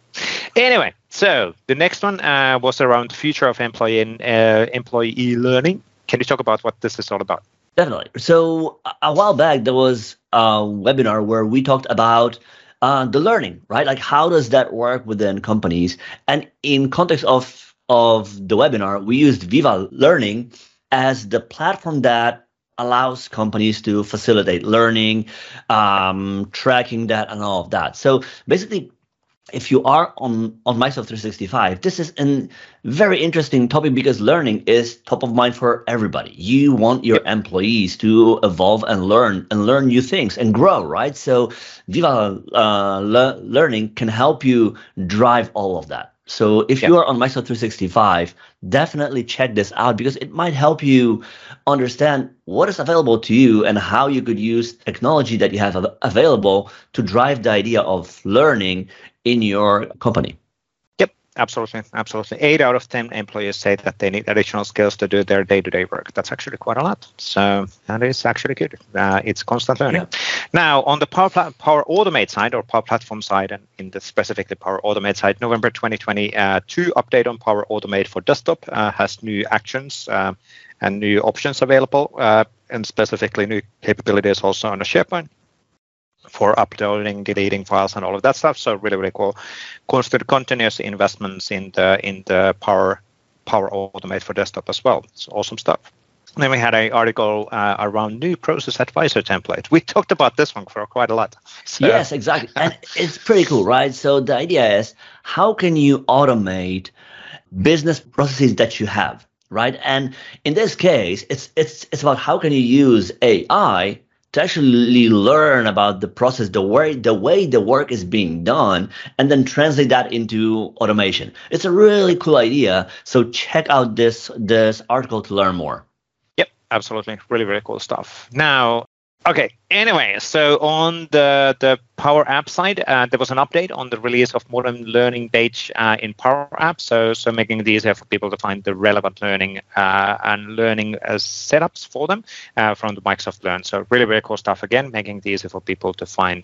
Speaker 1: Anyway, so the next one uh, was around future of employee and uh, employee learning. Can you talk about what this is all about?
Speaker 2: Definitely. So a- a while back, there was a webinar where we talked about uh, the learning, right? Like how does that work within companies? And in context of of the webinar, we used Viva Learning as the platform that allows companies to facilitate learning, um, tracking that, and all of that. So basically, if you are on on Microsoft 365, this is a very interesting topic because learning is top of mind for everybody. You want your employees to evolve and learn and learn new things and grow, right? So Viva uh, Le- Learning can help you drive all of that. So if you are on Microsoft 365, definitely check this out because it might help you understand what is available to you and how you could use technology that you have av- available to drive the idea of learning in your company.
Speaker 1: Absolutely, absolutely. Eight out of ten employees say that they need additional skills to do their day-to-day work. That's actually quite a lot. So that is actually good. Uh, it's constant learning. Now, on the Power Pla- Power Automate side or Power Platform side, and in the specifically Power Automate side, November 2022 update on Power Automate for desktop uh, has new actions um, and new options available, uh, and specifically new capabilities also on the SharePoint for uploading, deleting files, and all of that stuff. So really, really cool. Constant, continuous investments in the in the Power Power Automate for desktop as well. It's awesome stuff. And then we had an article uh, around new process advisor template. We talked about this one for quite a lot. So,
Speaker 2: Yes, exactly. and it's pretty cool, right? So the idea is how can you automate business processes that you have, right? And in this case, it's it's it's about how can you use AI to actually learn about the process, the way the way the work is being done, and then translate that into automation. It's a really cool idea. So check out this this article to learn more.
Speaker 1: Yep, absolutely. Really, really cool stuff. Now, okay. Anyway, so on the the Power App side, uh, there was an update on the release of modern learning page uh, in Power App. So, so making it easier for people to find the relevant learning uh, and learning as setups for them uh, from the Microsoft Learn. So, really, really cool stuff. Again, making it easier for people to find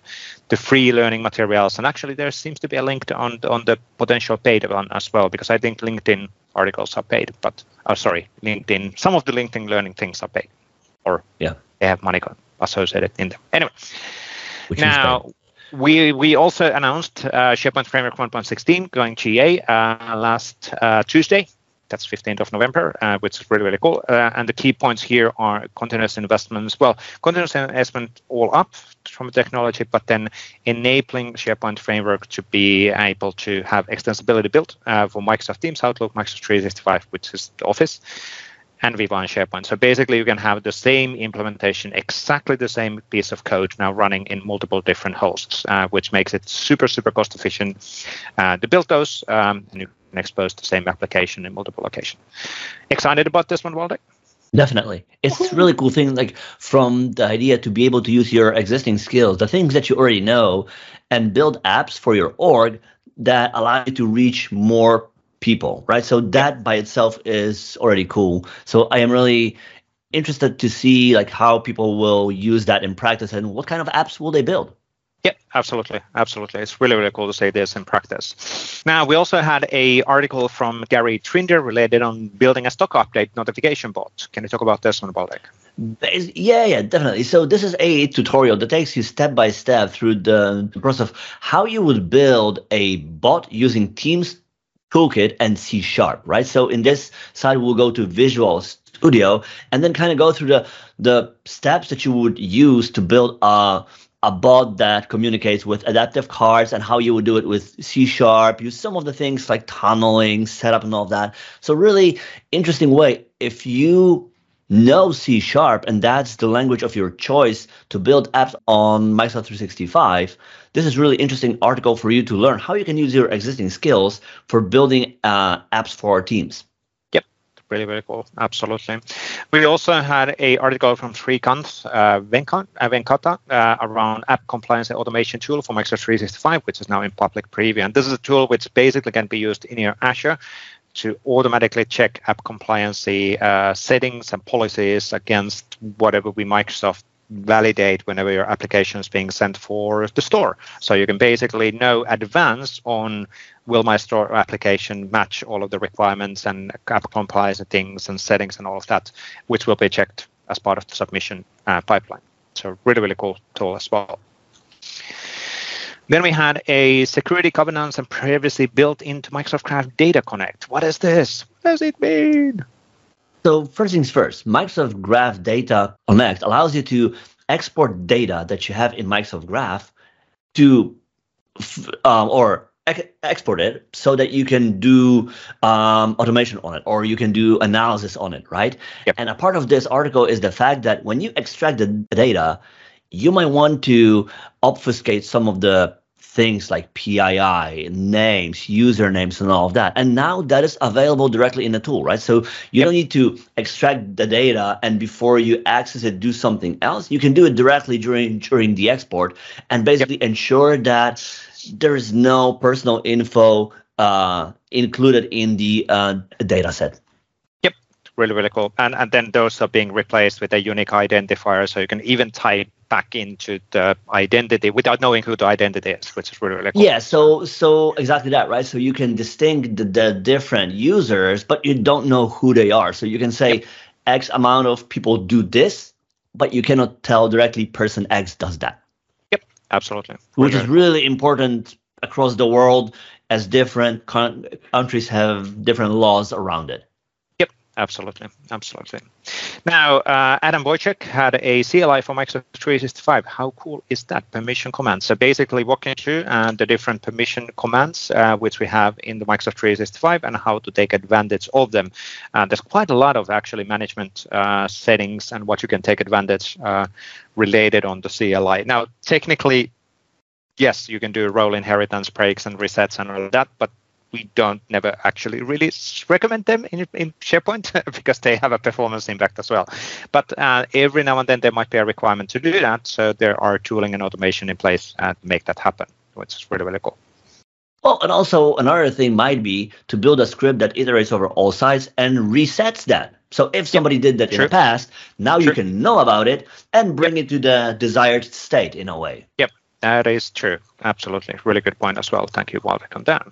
Speaker 1: the free learning materials. And actually, there seems to be a link to on on the potential paid one as well, because I think LinkedIn articles are paid, but oh, sorry, LinkedIn. Some of the LinkedIn learning things are paid, or
Speaker 2: Yeah.
Speaker 1: they have money associated in them. Anyway,
Speaker 2: Which
Speaker 1: now we we also announced uh, SharePoint Framework 1.16 going GA uh, last uh, Tuesday. That's 15th of November, uh, which is really really cool. Uh, and the key points here are continuous investments. Well, continuous investment all up from the technology, but then enabling SharePoint Framework to be able to have extensibility built uh, for Microsoft Teams, Outlook, Microsoft 365, which is the Office and Viva and SharePoint. So basically, you can have the same implementation, exactly the same piece of code now running in multiple different hosts, uh, which makes it super, super cost efficient uh, to build those. Um, and you can expose the same application in multiple locations. Excited about this one, Waldek?
Speaker 2: Definitely. It's a really cool thing, like from the idea to be able to use your existing skills, the things that you already know, and build apps for your org that allow you to reach more people, right? So that by itself is already cool. So I am really interested to see like how people will use that in practice and what kind of apps will they build.
Speaker 1: Yeah, absolutely, absolutely. It's really, really cool to see this in practice. Now, we also had a article from Garry Trinder related on building a stock update notification bot. Can you talk about this one, Waldek?
Speaker 2: Yeah, yeah, definitely. So this is a tutorial that takes you step by step through the process of how you would build a bot using Teams Toolkit and C Sharp, right? So in this side, we'll go to Visual Studio and then kind of go through the the steps that you would use to build a a bot that communicates with adaptive cards and how you would do it with C sharp, use some of the things like tunneling, setup, and all that. So, really interesting way. If you know C sharp and that's the language of your choice to build apps on Microsoft 365, this is really interesting article for you to learn how you can use your existing skills for building uh, apps for our teams.
Speaker 1: Yep, really, really cool. Absolutely. We also had a article from Srikanth uh, Venkata uh, around app compliance and automation tool for Microsoft 365, which is now in public preview. And this is a tool which basically can be used in your Azure to automatically check app compliancy uh, settings and policies against whatever we Microsoft validate whenever your application is being sent for the store. So you can basically know advance on will my store application match all of the requirements and app compliance things and settings and all of that, which will be checked as part of the submission uh, pipeline. So really, really cool tool as well. Then we had a security governance and privacy built into Microsoft Graph Data Connect. What is this? What does it mean?
Speaker 2: So first things first, Microsoft Graph Data Connect allows you to export data that you have in Microsoft Graph to um, or ex- export it so that you can do um, automation on it or you can do analysis on it, right? Yep. And a part of this article is the fact that when you extract the data, you might want to obfuscate some of the things like PII, names, usernames, and all of that. And now that is available directly in the tool, right? So you don't need to extract the data and before you access it, do something else. You can do it directly during during the export and basically ensure that there is no personal info uh, included in the uh, data set Yep.
Speaker 1: really really cool and and then those are being replaced with a unique identifier so you can even type back into the identity without knowing who the identity is which is really really cool.
Speaker 2: Yeah so so exactly that right? So you can distinct the, the different users but you don't know who they are. So you can say yep. x amount of people do this but you cannot tell directly person x does that.
Speaker 1: Yep absolutely.
Speaker 2: Which is really important across the world as different countries have different laws around it
Speaker 1: absolutely, absolutely. Now, uh, Adam Wojcik had a CLI for Microsoft 365. How cool is that permission command? So basically, walking through uh, the different permission commands uh, which we have in the Microsoft 365 and how to take advantage of them. Uh, there's quite a lot of actually management uh, settings and what you can take advantage uh, related on the CLI. Now, technically, yes, you can do role inheritance breaks and resets and all that, but we don't never actually really recommend them in, in SharePoint because they have a performance impact as well. But uh, every now and then there might be a requirement to do that. So there are tooling and automation in place to make that happen, which is really, really cool.
Speaker 2: Well, and also another thing might be to build a script that iterates over all sites and resets that. So if somebody did that in the past, now you can know about it and bring yep. it to the desired state in a way.
Speaker 1: Yep. That is true. Absolutely. Really good point as well. Thank you, Waldek, on that.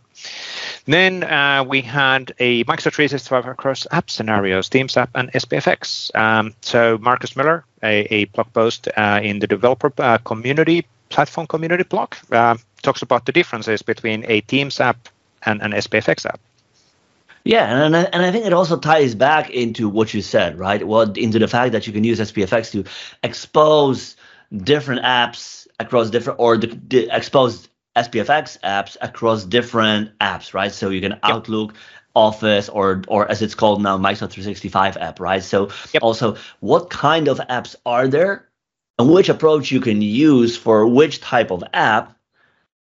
Speaker 1: Then uh, we had a Microsoft 365 across app scenarios, Teams app and SPFX. Um, so Marcus Miller, a, a blog post uh, in the developer uh, community, platform community blog, uh, talks about the differences between a Teams app and an SPFX app.
Speaker 2: Yeah, and I, and I think it also ties back into what you said, right? Well, into the fact that you can use SPFX to expose different apps across different or the, the expose SPFX apps across different apps, right? So you can yep. Outlook, Office, or or as it's called now, Microsoft 365 app, right? So yep. also, what kind of apps are there, and which approach you can use for which type of app,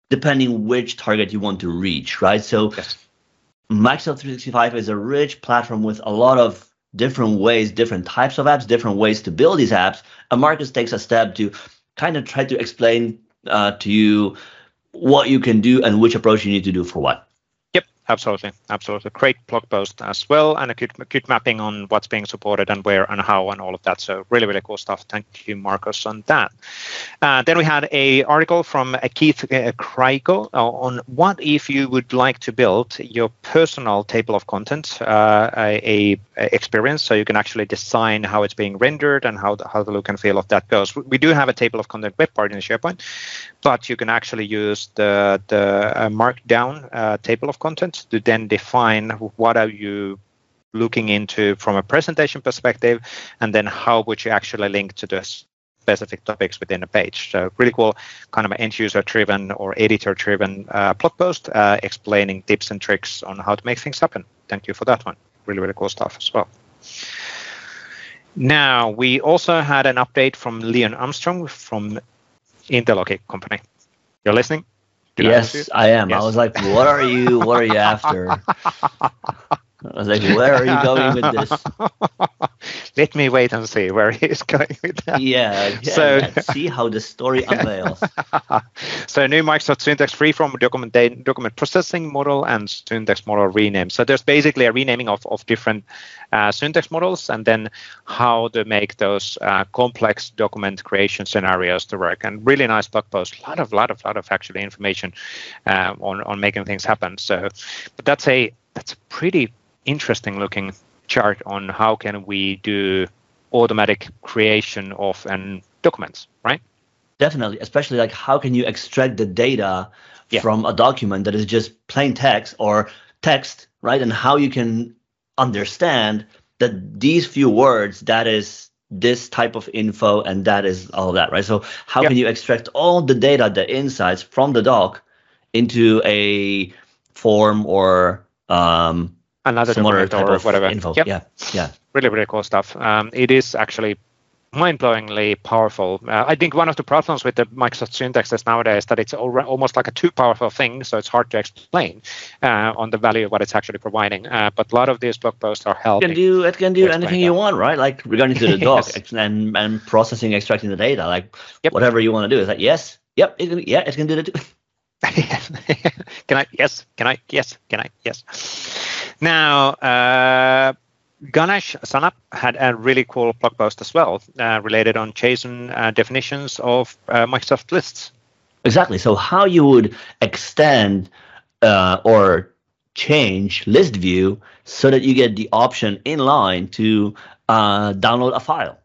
Speaker 2: depending which target you want to reach, right? So yes. Microsoft 365 is a rich platform with a lot of different ways, different types of apps, different ways to build these apps. And Marcus takes a step to kind of try to explain uh, to you what you can do and which approach you need to do for what.
Speaker 1: Absolutely, absolutely. Great blog post as well, and a good, good mapping on what's being supported and where and how and all of that. So really, really cool stuff. Thank you, Marcus, on that. Uh, then we had a article from uh, Keith uh, uh, on what if you would like to build your personal table of contents, uh, a, a, experience, so you can actually design how it's being rendered and how the, how the look and feel of that goes. We do have a table of content web part in SharePoint, but you can actually use the the uh, Markdown table of content to then define what are you looking into from a presentation perspective, and then how would you actually link to the specific topics within a page. So really cool, kind of end user driven or editor driven uh, blog post uh, explaining tips and tricks on how to make things happen. Thank you for that one. Really, really cool stuff as well. Now, we also had an update from Leon Armston from Intellogic Company. You're listening?
Speaker 2: Did yes, I, I am. Yes. I was like, what are you? What are you after? I was like, where are you going with this?
Speaker 1: Let me wait and see where he's going with that.
Speaker 2: Yeah, yeah so see how the story unveils.
Speaker 1: so new Microsoft Syntex Freeform document document processing model and Syntex model rename. So there's basically a renaming of, of different uh, Syntex models and then how to make those uh, complex document creation scenarios to work. And really nice blog post. A lot of lot of lot of actually information uh, on on making things happen. So, but that's a that's a pretty interesting looking chart on how can we do automatic creation of an documents, right?
Speaker 2: Definitely, especially like how can you extract the data yeah. from a document that is just plain text or text, right? And how you can understand that these few words that is this type of info and that is all that, right? So how yeah. can you extract all the data, the insights from the doc into a form or um,
Speaker 1: another document or whatever.
Speaker 2: Info. Yep. Yeah, yeah.
Speaker 1: Really, really cool stuff. Um, it is actually mind-blowingly powerful. Uh, I think one of the problems with the Microsoft Syntex is nowadays that it's almost like a too powerful thing, so it's hard to explain uh, on the value of what it's actually providing. Uh, but a lot of these blog posts are helping.
Speaker 2: It can do it can do anything you want, right? Like regarding to the doc yes. and and processing, extracting the data, like yep. whatever you want to do. Is like yes, yep, it can, yeah, it can do that too.
Speaker 1: can I? Yes. Can I? Yes. Can I? Yes. Now, uh, Ganesh Sanap had a really cool blog post as well, uh, related on JSON uh, definitions of uh, Microsoft lists.
Speaker 2: Exactly. So, how you would extend uh, or change list view so that you get the option in line to uh, download a file.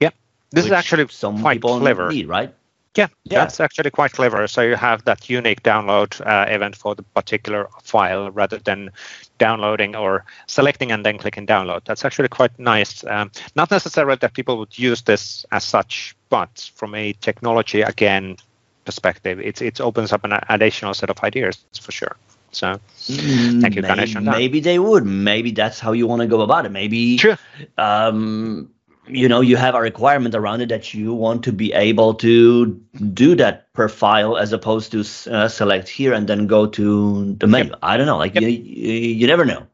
Speaker 1: Yeah, this is actually some quite clever,
Speaker 2: need, right?
Speaker 1: Yeah, yeah, that's actually quite clever. So you have that unique download uh, event for the particular file rather than downloading or selecting and then clicking download. That's actually quite nice. Um, not necessarily that people would use this as such, but from a technology again perspective, it it opens up an additional set of ideas for sure. So thank you, Ganesh.
Speaker 2: Maybe they would. Maybe that's how you want to go about it. Maybe
Speaker 1: sure.
Speaker 2: um, you know you have a requirement around it that you want to be able to do that per file as opposed to uh, select here and then go to the menu yep. i don't know like yep. you, you never know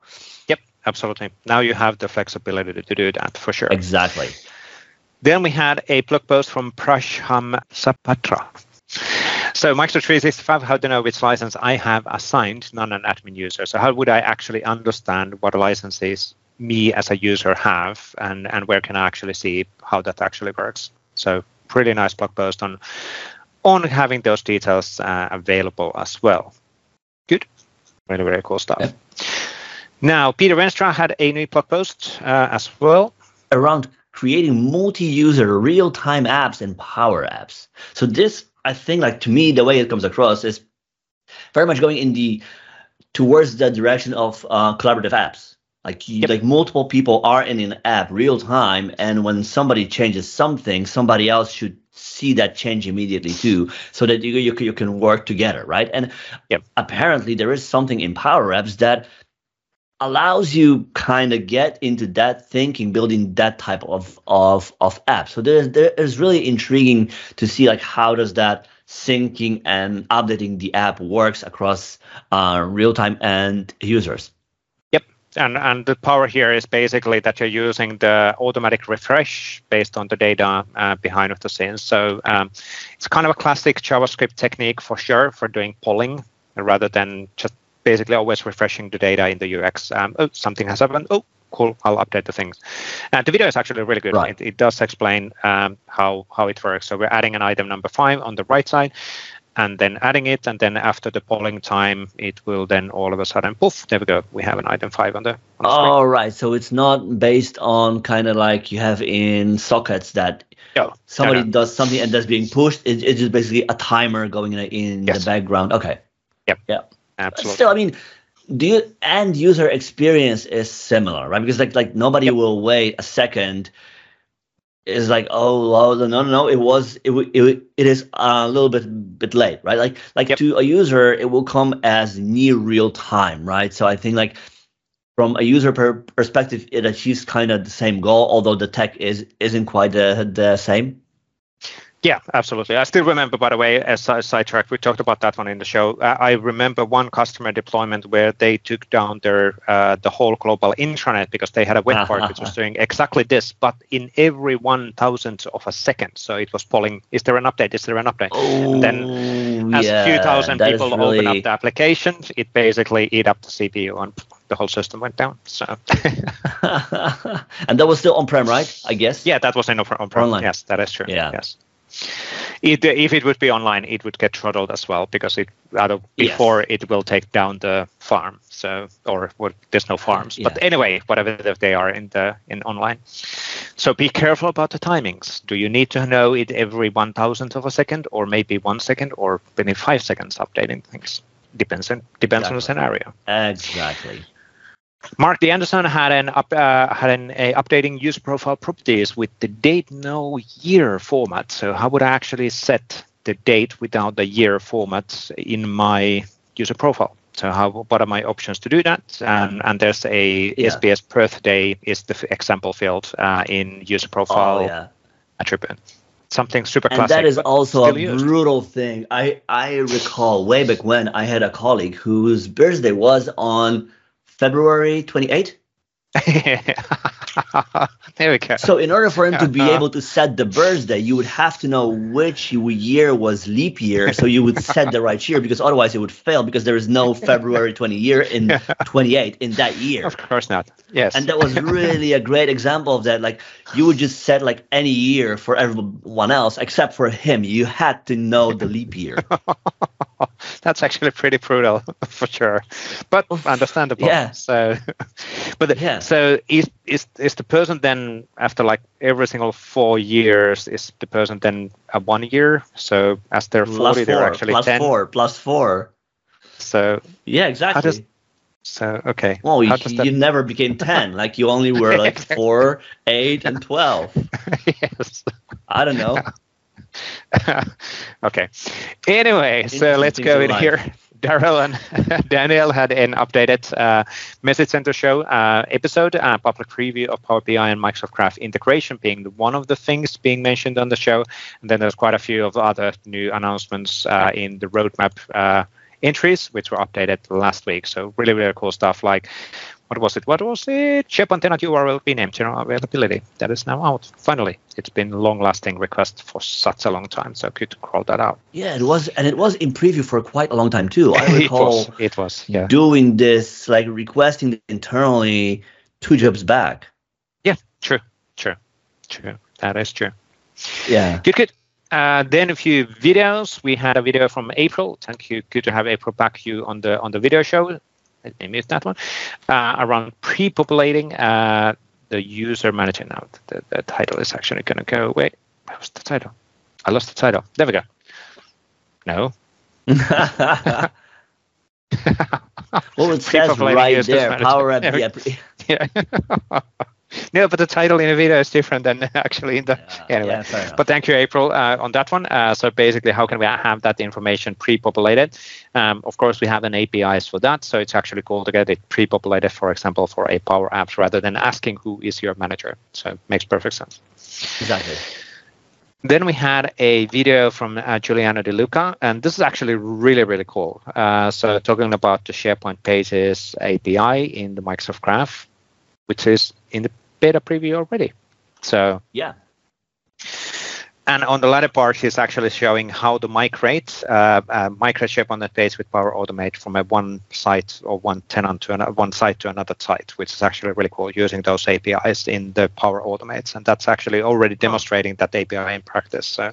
Speaker 1: yep absolutely now you have the flexibility to do that for sure
Speaker 2: exactly
Speaker 1: then we had a blog post from prasham Sabadra so Microsoft 365, how to know which license I have assigned, not an admin user. So how would I actually understand what a license is me as a user have and and where can I actually see how that actually works. So pretty nice blog post on on having those details uh, available as well. Good, really very cool stuff. Yeah. Now Pieter Veenstra had a new blog post uh, as well
Speaker 2: around creating multi-user real-time apps and power apps. So this I think like to me the way it comes across is very much going in the towards the direction of uh, collaborative apps like you, yep. like multiple people are in an app real time, and when somebody changes something, somebody else should see that change immediately too, so that you you, you can work together, right? And yep. apparently there is something in Power Apps that allows you kind of get into that thinking, building that type of of of app. So there's there's really intriguing to see like how does that syncing and updating the app works across uh, real time and users
Speaker 1: and and the power here is basically that you're using the automatic refresh based on the data uh, behind of the scenes. So um, it's kind of a classic JavaScript technique for sure for doing polling rather than just basically always refreshing the data in the UX. Um, oh, something has happened. Oh, cool. I'll update the things. And the video is actually really good.
Speaker 2: Right.
Speaker 1: It, it does explain um, how how it works. So we're adding an item number five on the right side, and then adding it, and then after the polling time, it will then all of a sudden, poof, there we go. We have an item five on the. On the screen.
Speaker 2: All right. So it's not based on kind of like you have in sockets that
Speaker 1: No,
Speaker 2: somebody
Speaker 1: no, no.
Speaker 2: does something and that's being pushed. It, it's just basically a timer going in, in
Speaker 1: Yes.
Speaker 2: the background. Okay.
Speaker 1: Yep.
Speaker 2: Yeah.
Speaker 1: Absolutely.
Speaker 2: Still, I mean, do you end user experience is similar, right? Because like like nobody
Speaker 1: Yep.
Speaker 2: will wait a second. It's like oh well, no no no it was it it, it is a little bit bit late right? Like like
Speaker 1: Yep.
Speaker 2: to a user it will come as near real time right? So I think like from a user per perspective it achieves kind of the same goal although the tech is isn't quite the the same
Speaker 1: Yeah, absolutely. I still remember, by the way, as a sidetrack, we talked about that one in the show. Uh, I remember one customer deployment where they took down their uh, the whole global intranet because they had a web part which was doing exactly this, but in every one thousandth of a second. So it was polling, is there an update? Is there an update?
Speaker 2: oh
Speaker 1: then As
Speaker 2: yeah,
Speaker 1: a few thousand people
Speaker 2: really...
Speaker 1: open up the application, it basically eat up the CPU and the whole system went down. So
Speaker 2: and that was still on-prem right I guess
Speaker 1: yeah, that was in on prem.
Speaker 2: Online.
Speaker 1: Yes, that is true.
Speaker 2: Yeah.
Speaker 1: Yes. It, uh, if it would be online, it would get throttled as well because it out of,
Speaker 2: Yes.
Speaker 1: before it will take down the farm. So or well, there's no farms, but anyway, whatever they are in the in online. So be careful about the timings. Do you need to know it every one thousandth of a second, or maybe one second, or maybe five seconds updating things? Depends on depends on the scenario.
Speaker 2: exactly
Speaker 1: Marc D. Anderson had an up, uh, had an a updating user profile properties with the date no year format. So how would I actually set the date without the year format in my user profile? So how what are my options to do that? And and there's a
Speaker 2: Yeah.
Speaker 1: SPS birthday is the f- example field uh, in user profile
Speaker 2: oh yeah
Speaker 1: attribute. Something super
Speaker 2: and
Speaker 1: classic.
Speaker 2: that is also a
Speaker 1: used.
Speaker 2: brutal thing. I I recall way back when I had a colleague whose birthday was on February 28th.
Speaker 1: there we go.
Speaker 2: So in order for him to be
Speaker 1: Uh-huh.
Speaker 2: able to set the birthday, you would have to know which year was leap year, so you would set the right year because otherwise it would fail because there is no February 20 year in 28 in that year.
Speaker 1: Of course not. Yes.
Speaker 2: And that was really a great example of that. Like you would just set like any year for everyone else except for him. You had to know the leap year.
Speaker 1: That's actually pretty brutal for sure, but understandable.
Speaker 2: yeah.
Speaker 1: So, but the-
Speaker 2: Yeah.
Speaker 1: so is is is the person then after like every single four years is the person then a one year? So as they're
Speaker 2: Plus
Speaker 1: forty, they're
Speaker 2: four,
Speaker 1: actually
Speaker 2: plus
Speaker 1: ten.
Speaker 2: four, plus four.
Speaker 1: So
Speaker 2: Yeah, exactly.
Speaker 1: does- so okay.
Speaker 2: well, you,
Speaker 1: that-
Speaker 2: you never became 10. Like you only were like four, eight, and 12.
Speaker 1: yes.
Speaker 2: I don't know.
Speaker 1: okay. Anyway, so let's go
Speaker 2: in life.
Speaker 1: here. Darrell and Daniel had an updated uh, Message Center show uh, episode, uh, public preview of Power BI and Microsoft Graph integration being the- one of the things being mentioned on the show. And then there's quite a few of other new announcements uh, in the roadmap uh, entries, which were updated last week. So really, really cool stuff like what was it? What was it? SharePoint tenant URL rename general availability. That is now out. Finally, it's been a long-lasting request for such a long time. So good to crawl that out.
Speaker 2: Yeah, it was, and it was in preview for quite a long time too. I
Speaker 1: it
Speaker 2: recall
Speaker 1: was. It was. Yeah.
Speaker 2: doing this, like requesting internally two jobs back.
Speaker 1: Yeah. True. True. True. That is true.
Speaker 2: Yeah.
Speaker 1: Good. Good. Uh, then a few videos. We had a video from April. Thank you. Good to have April back you on the on the video show. Let me mute that one. Uh, around pre-populating uh, the user manager. Now the, the title is actually going to go away. Where was the title? I lost the title. There we go. No.
Speaker 2: well, it says right there. Power.
Speaker 1: There
Speaker 2: Yeah,
Speaker 1: yeah. no, but the title in the video is different than actually in the.
Speaker 2: Yeah,
Speaker 1: anyway,
Speaker 2: yeah,
Speaker 1: but thank you, April, uh, on that one. Uh, so basically, how can we have that information pre-populated? Um, of course, we have an APIs for that, so it's actually cool to get it pre-populated, for example, for a Power Apps rather than asking who is your manager. So it makes perfect sense.
Speaker 2: exactly.
Speaker 1: Then we had a video from uh, Giuliano De Luca, and this is actually really, really cool. Uh, so talking about the SharePoint Pages API in the Microsoft Graph, which is in the beta preview already. So
Speaker 2: Yeah.
Speaker 1: And on the latter part, she's actually showing how to migrate uh, uh, migrate SharePoint page with Power Automate from a one site or one tenant to another, one site to another site, which is actually really cool using those APIs in the Power Automates. And that's actually already demonstrating that API in practice. So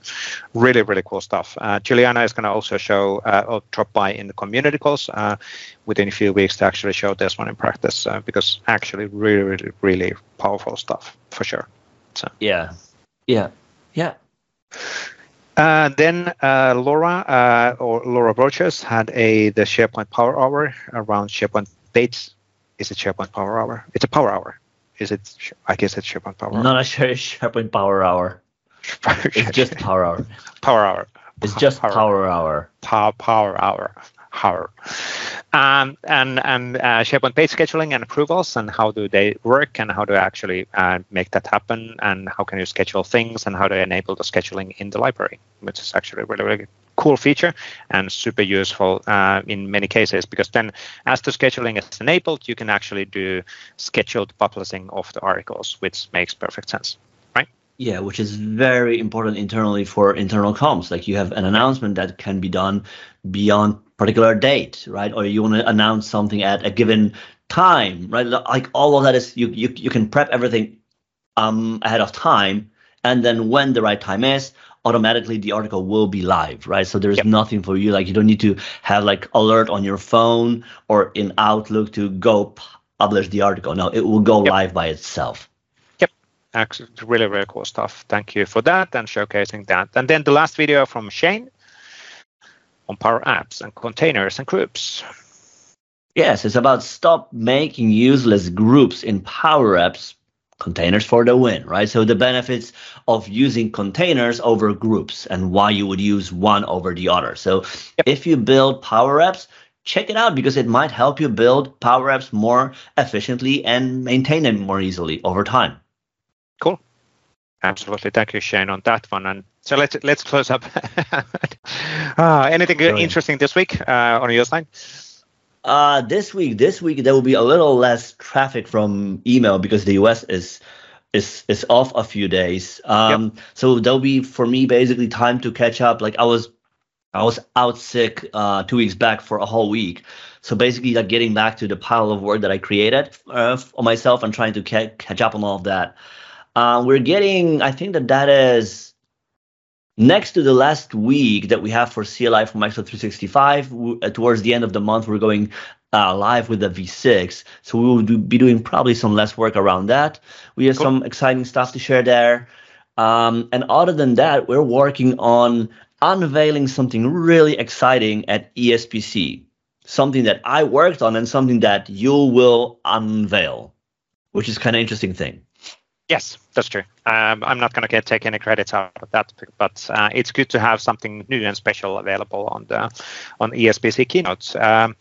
Speaker 1: really, really cool stuff. Uh, Giuliano is going to also show uh, or drop by in the community calls uh, within a few weeks to actually show this one in practice uh, because actually really, really, really powerful stuff for sure. So
Speaker 2: yeah, yeah, yeah.
Speaker 1: Uh, then uh, Laura uh, or Laura Brochus had a the SharePoint Power Hour around SharePoint dates. Is it SharePoint Power Hour? It's a Power Hour. Is it? I guess it's SharePoint Power Hour.
Speaker 2: No, not a SharePoint Power Hour. it's just Power Hour.
Speaker 1: Power Hour.
Speaker 2: It's just Power, power Hour.
Speaker 1: Power Power Hour. Hour. Um, and and uh, SharePoint page scheduling and approvals and how do they work and how to actually uh, make that happen and how can you schedule things and how to enable the scheduling in the library, which is actually really really cool feature and super useful uh, in many cases because then as the scheduling is enabled, you can actually do scheduled publishing of the articles, which makes perfect sense. Right?
Speaker 2: Yeah, which is very important internally for internal comms. Like you have an announcement that can be done beyond particular date, right? Or you want to announce something at a given time, right? Like all of that is you you, you can prep everything um ahead of time, and then when the right time is, automatically the article will be live, right? So there's yep. nothing for you like you don't need to have like alert on your phone or in Outlook to go publish the article. No, it will go yep. live by itself.
Speaker 1: Yep, actually, really really cool stuff. Thank you for that and showcasing that. And then the last video from Shane on Power Apps and containers and groups.
Speaker 2: Yes, it's about stop making useless groups in Power Apps containers for the win, right? So the benefits of using containers over groups and why you would use one over the other. So yep. if you build Power Apps, check it out because it might help you build Power Apps more efficiently and maintain them more easily over time.
Speaker 1: Cool. Absolutely. Thank you, Shane, on that one. And so let's let's close up. uh, anything Brilliant. interesting this week uh, on your side?
Speaker 2: Uh, this week, this week there will be a little less traffic from email because the US is is is off a few days. Um, yep. so there'll be for me basically time to catch up. Like I was I was out sick uh, two weeks back for a whole week. So basically, like getting back to the pile of work that I created uh, for myself and trying to ca- catch up on all of that. Uh, we're getting, I think that that is next to the last week that we have for CLI for Microsoft 365. Uh, towards the end of the month, we're going uh, live with the V6. So we will do, be doing probably some less work around that. We have cool. some exciting stuff to share there. Um, and other than that, we're working on unveiling something really exciting at ESPC, something that I worked on and something that you will unveil, which is kind of interesting thing.
Speaker 1: Yes, that's true. Um, I'm not going to take any credits out of that, but uh, it's good to have something new and special available on the on ESPC keynotes. Um,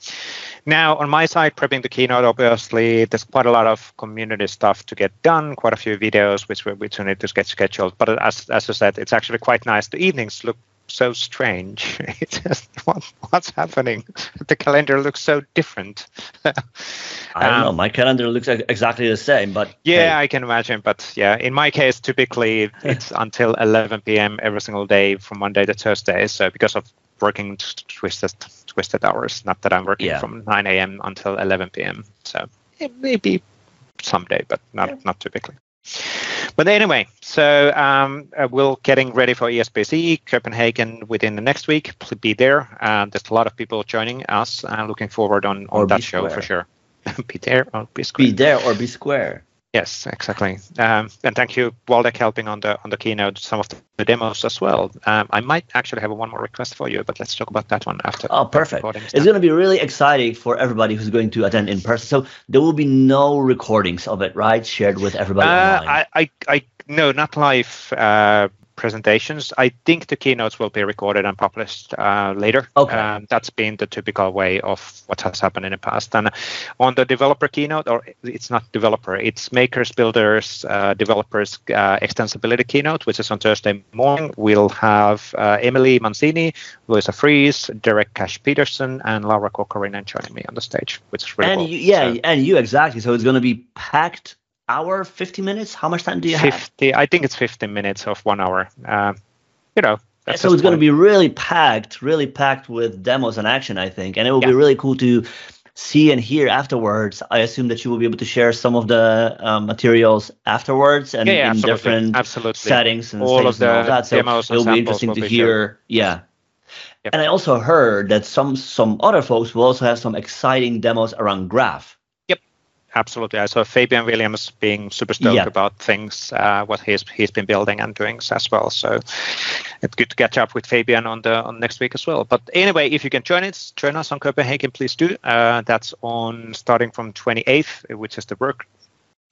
Speaker 1: now, on my side, prepping the keynote, obviously, there's quite a lot of community stuff to get done, quite a few videos which we, which we need to get scheduled. But as as I said, it's actually quite nice. The evenings look so strange. It's just what, what's happening? The calendar looks so different.
Speaker 2: I don't um, know. My calendar looks exactly the same, but
Speaker 1: yeah, hey. I can imagine. But yeah, in my case, typically it's until 11 p.m. every single day from Monday to Thursday. So because of working twisted twisted hours, not that I'm working yeah. from 9 a.m. until 11 p.m. So it may be someday, but not yeah. not typically. But anyway, so um, uh, we're getting ready for ESPC Copenhagen within the next week. Please be there. Uh, there's a lot of people joining us. Uh, looking forward on, on that show for sure. be there or be square.
Speaker 2: Be there or be square.
Speaker 1: Yes, exactly. Um, and thank you, Waldek, helping on the on the keynote, some of the, demos as well. Um, I might actually have one more request for you, but let's talk about that one after.
Speaker 2: Oh, perfect! It's going to be really exciting for everybody who's going to attend in person. So there will be no recordings of it, right? Shared with everybody. Uh,
Speaker 1: I, I, I, no, not live. Uh, presentations. I think the keynotes will be recorded and published uh, later.
Speaker 2: Okay.
Speaker 1: Um, that's been the typical way of what has happened in the past. And on the developer keynote, or it's not developer, it's makers, builders, uh, developers uh, extensibility keynote, which is on Thursday morning. We'll have uh, Emily Mancini, Luise Freese, Derek Cash Peterson, and Laura Corcoran joining me on the stage, which is really
Speaker 2: and
Speaker 1: cool.
Speaker 2: You, yeah, so, and you exactly. So it's going to be packed hour, 50 minutes? How much time do you 50, have?
Speaker 1: 50, I think it's 15 minutes of one hour. Uh, you know.
Speaker 2: so it's going to be really packed, really packed with demos and action, I think, and it will yeah. be really cool to see and hear afterwards. I assume that you will be able to share some of the um, materials afterwards and
Speaker 1: yeah, yeah,
Speaker 2: in
Speaker 1: absolutely.
Speaker 2: different
Speaker 1: absolutely.
Speaker 2: settings and
Speaker 1: all
Speaker 2: of
Speaker 1: the
Speaker 2: and all that. So
Speaker 1: demos
Speaker 2: it'll be interesting to hear. Yeah. Yep. And I also heard that some some other folks will also have some exciting demos around Graph
Speaker 1: absolutely. I saw Fabian Williams being super stoked yeah. about things, uh, what he's he's been building and doing as well. So it's good to catch up with Fabian on the on next week as well. But anyway, if you can join us, join us on Copenhagen, please do. Uh, that's on starting from 28th, which is the work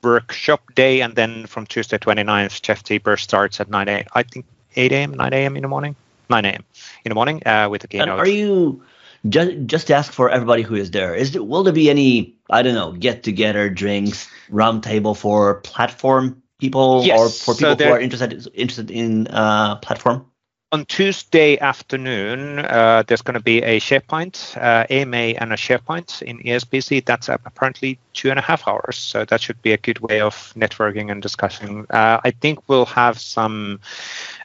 Speaker 1: workshop day, and then from Tuesday 29th, Jeff Teper starts at 9 a.m. I think 8 a.m., 9 a.m. in the morning, 9 a.m. in the morning uh, with the keynote.
Speaker 2: And are you just just ask for everybody who is there is there, will there be any i don't know get together drinks roundtable for platform people
Speaker 1: yes.
Speaker 2: or for people so who are interested interested in uh, platform
Speaker 1: on Tuesday afternoon, uh, there's going to be a SharePoint, uh, AMA, and a SharePoint in ESPC. That's apparently two and a half hours. So that should be a good way of networking and discussing. Uh, I think we'll have some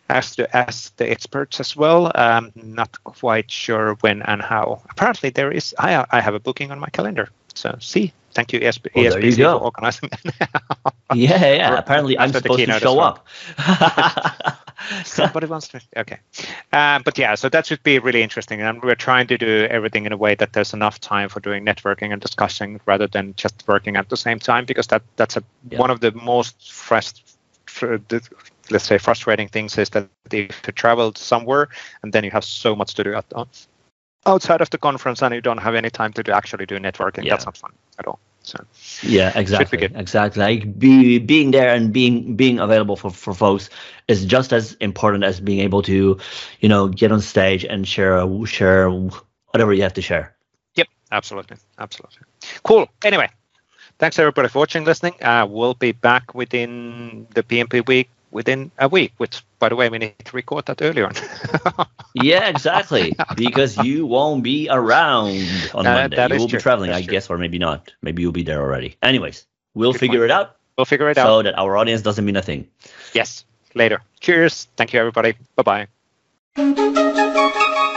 Speaker 1: as the as the experts as well. Um, not quite sure when and how. Apparently, there is. I I have a booking on my calendar. So see, thank you ESB, well, ESPC you for organizing
Speaker 2: yeah, yeah. Apparently, I'm supposed to show up.
Speaker 1: Somebody wants to. Okay, um, but yeah, so that should be really interesting, and we're trying to do everything in a way that there's enough time for doing networking and discussing rather than just working at the same time, because that that's a yeah. one of the most fresh let's say frustrating things is that if you travel somewhere and then you have so much to do at, outside of the conference and you don't have any time to do, actually do networking. Yeah. that's not fun at all so.
Speaker 2: Yeah exactly exactly. Like be, being there and being being available for, for folks is just as important as being able to you know get on stage and share share whatever you have to share.
Speaker 1: Yep absolutely absolutely. Cool. Anyway thanks everybody for watching listening. Uh, we'll be back within the PnP week within a week, which, by the way, we need to record that earlier on.
Speaker 2: yeah, exactly. Because you won't be around on uh, Monday. You will true. be traveling, That's I true. guess, or maybe not. Maybe you'll be there already. Anyways, we'll Good figure point. it out.
Speaker 1: We'll figure it
Speaker 2: so
Speaker 1: out.
Speaker 2: So that our audience doesn't mean a thing.
Speaker 1: Yes, later. Cheers. Thank you, everybody. Bye bye.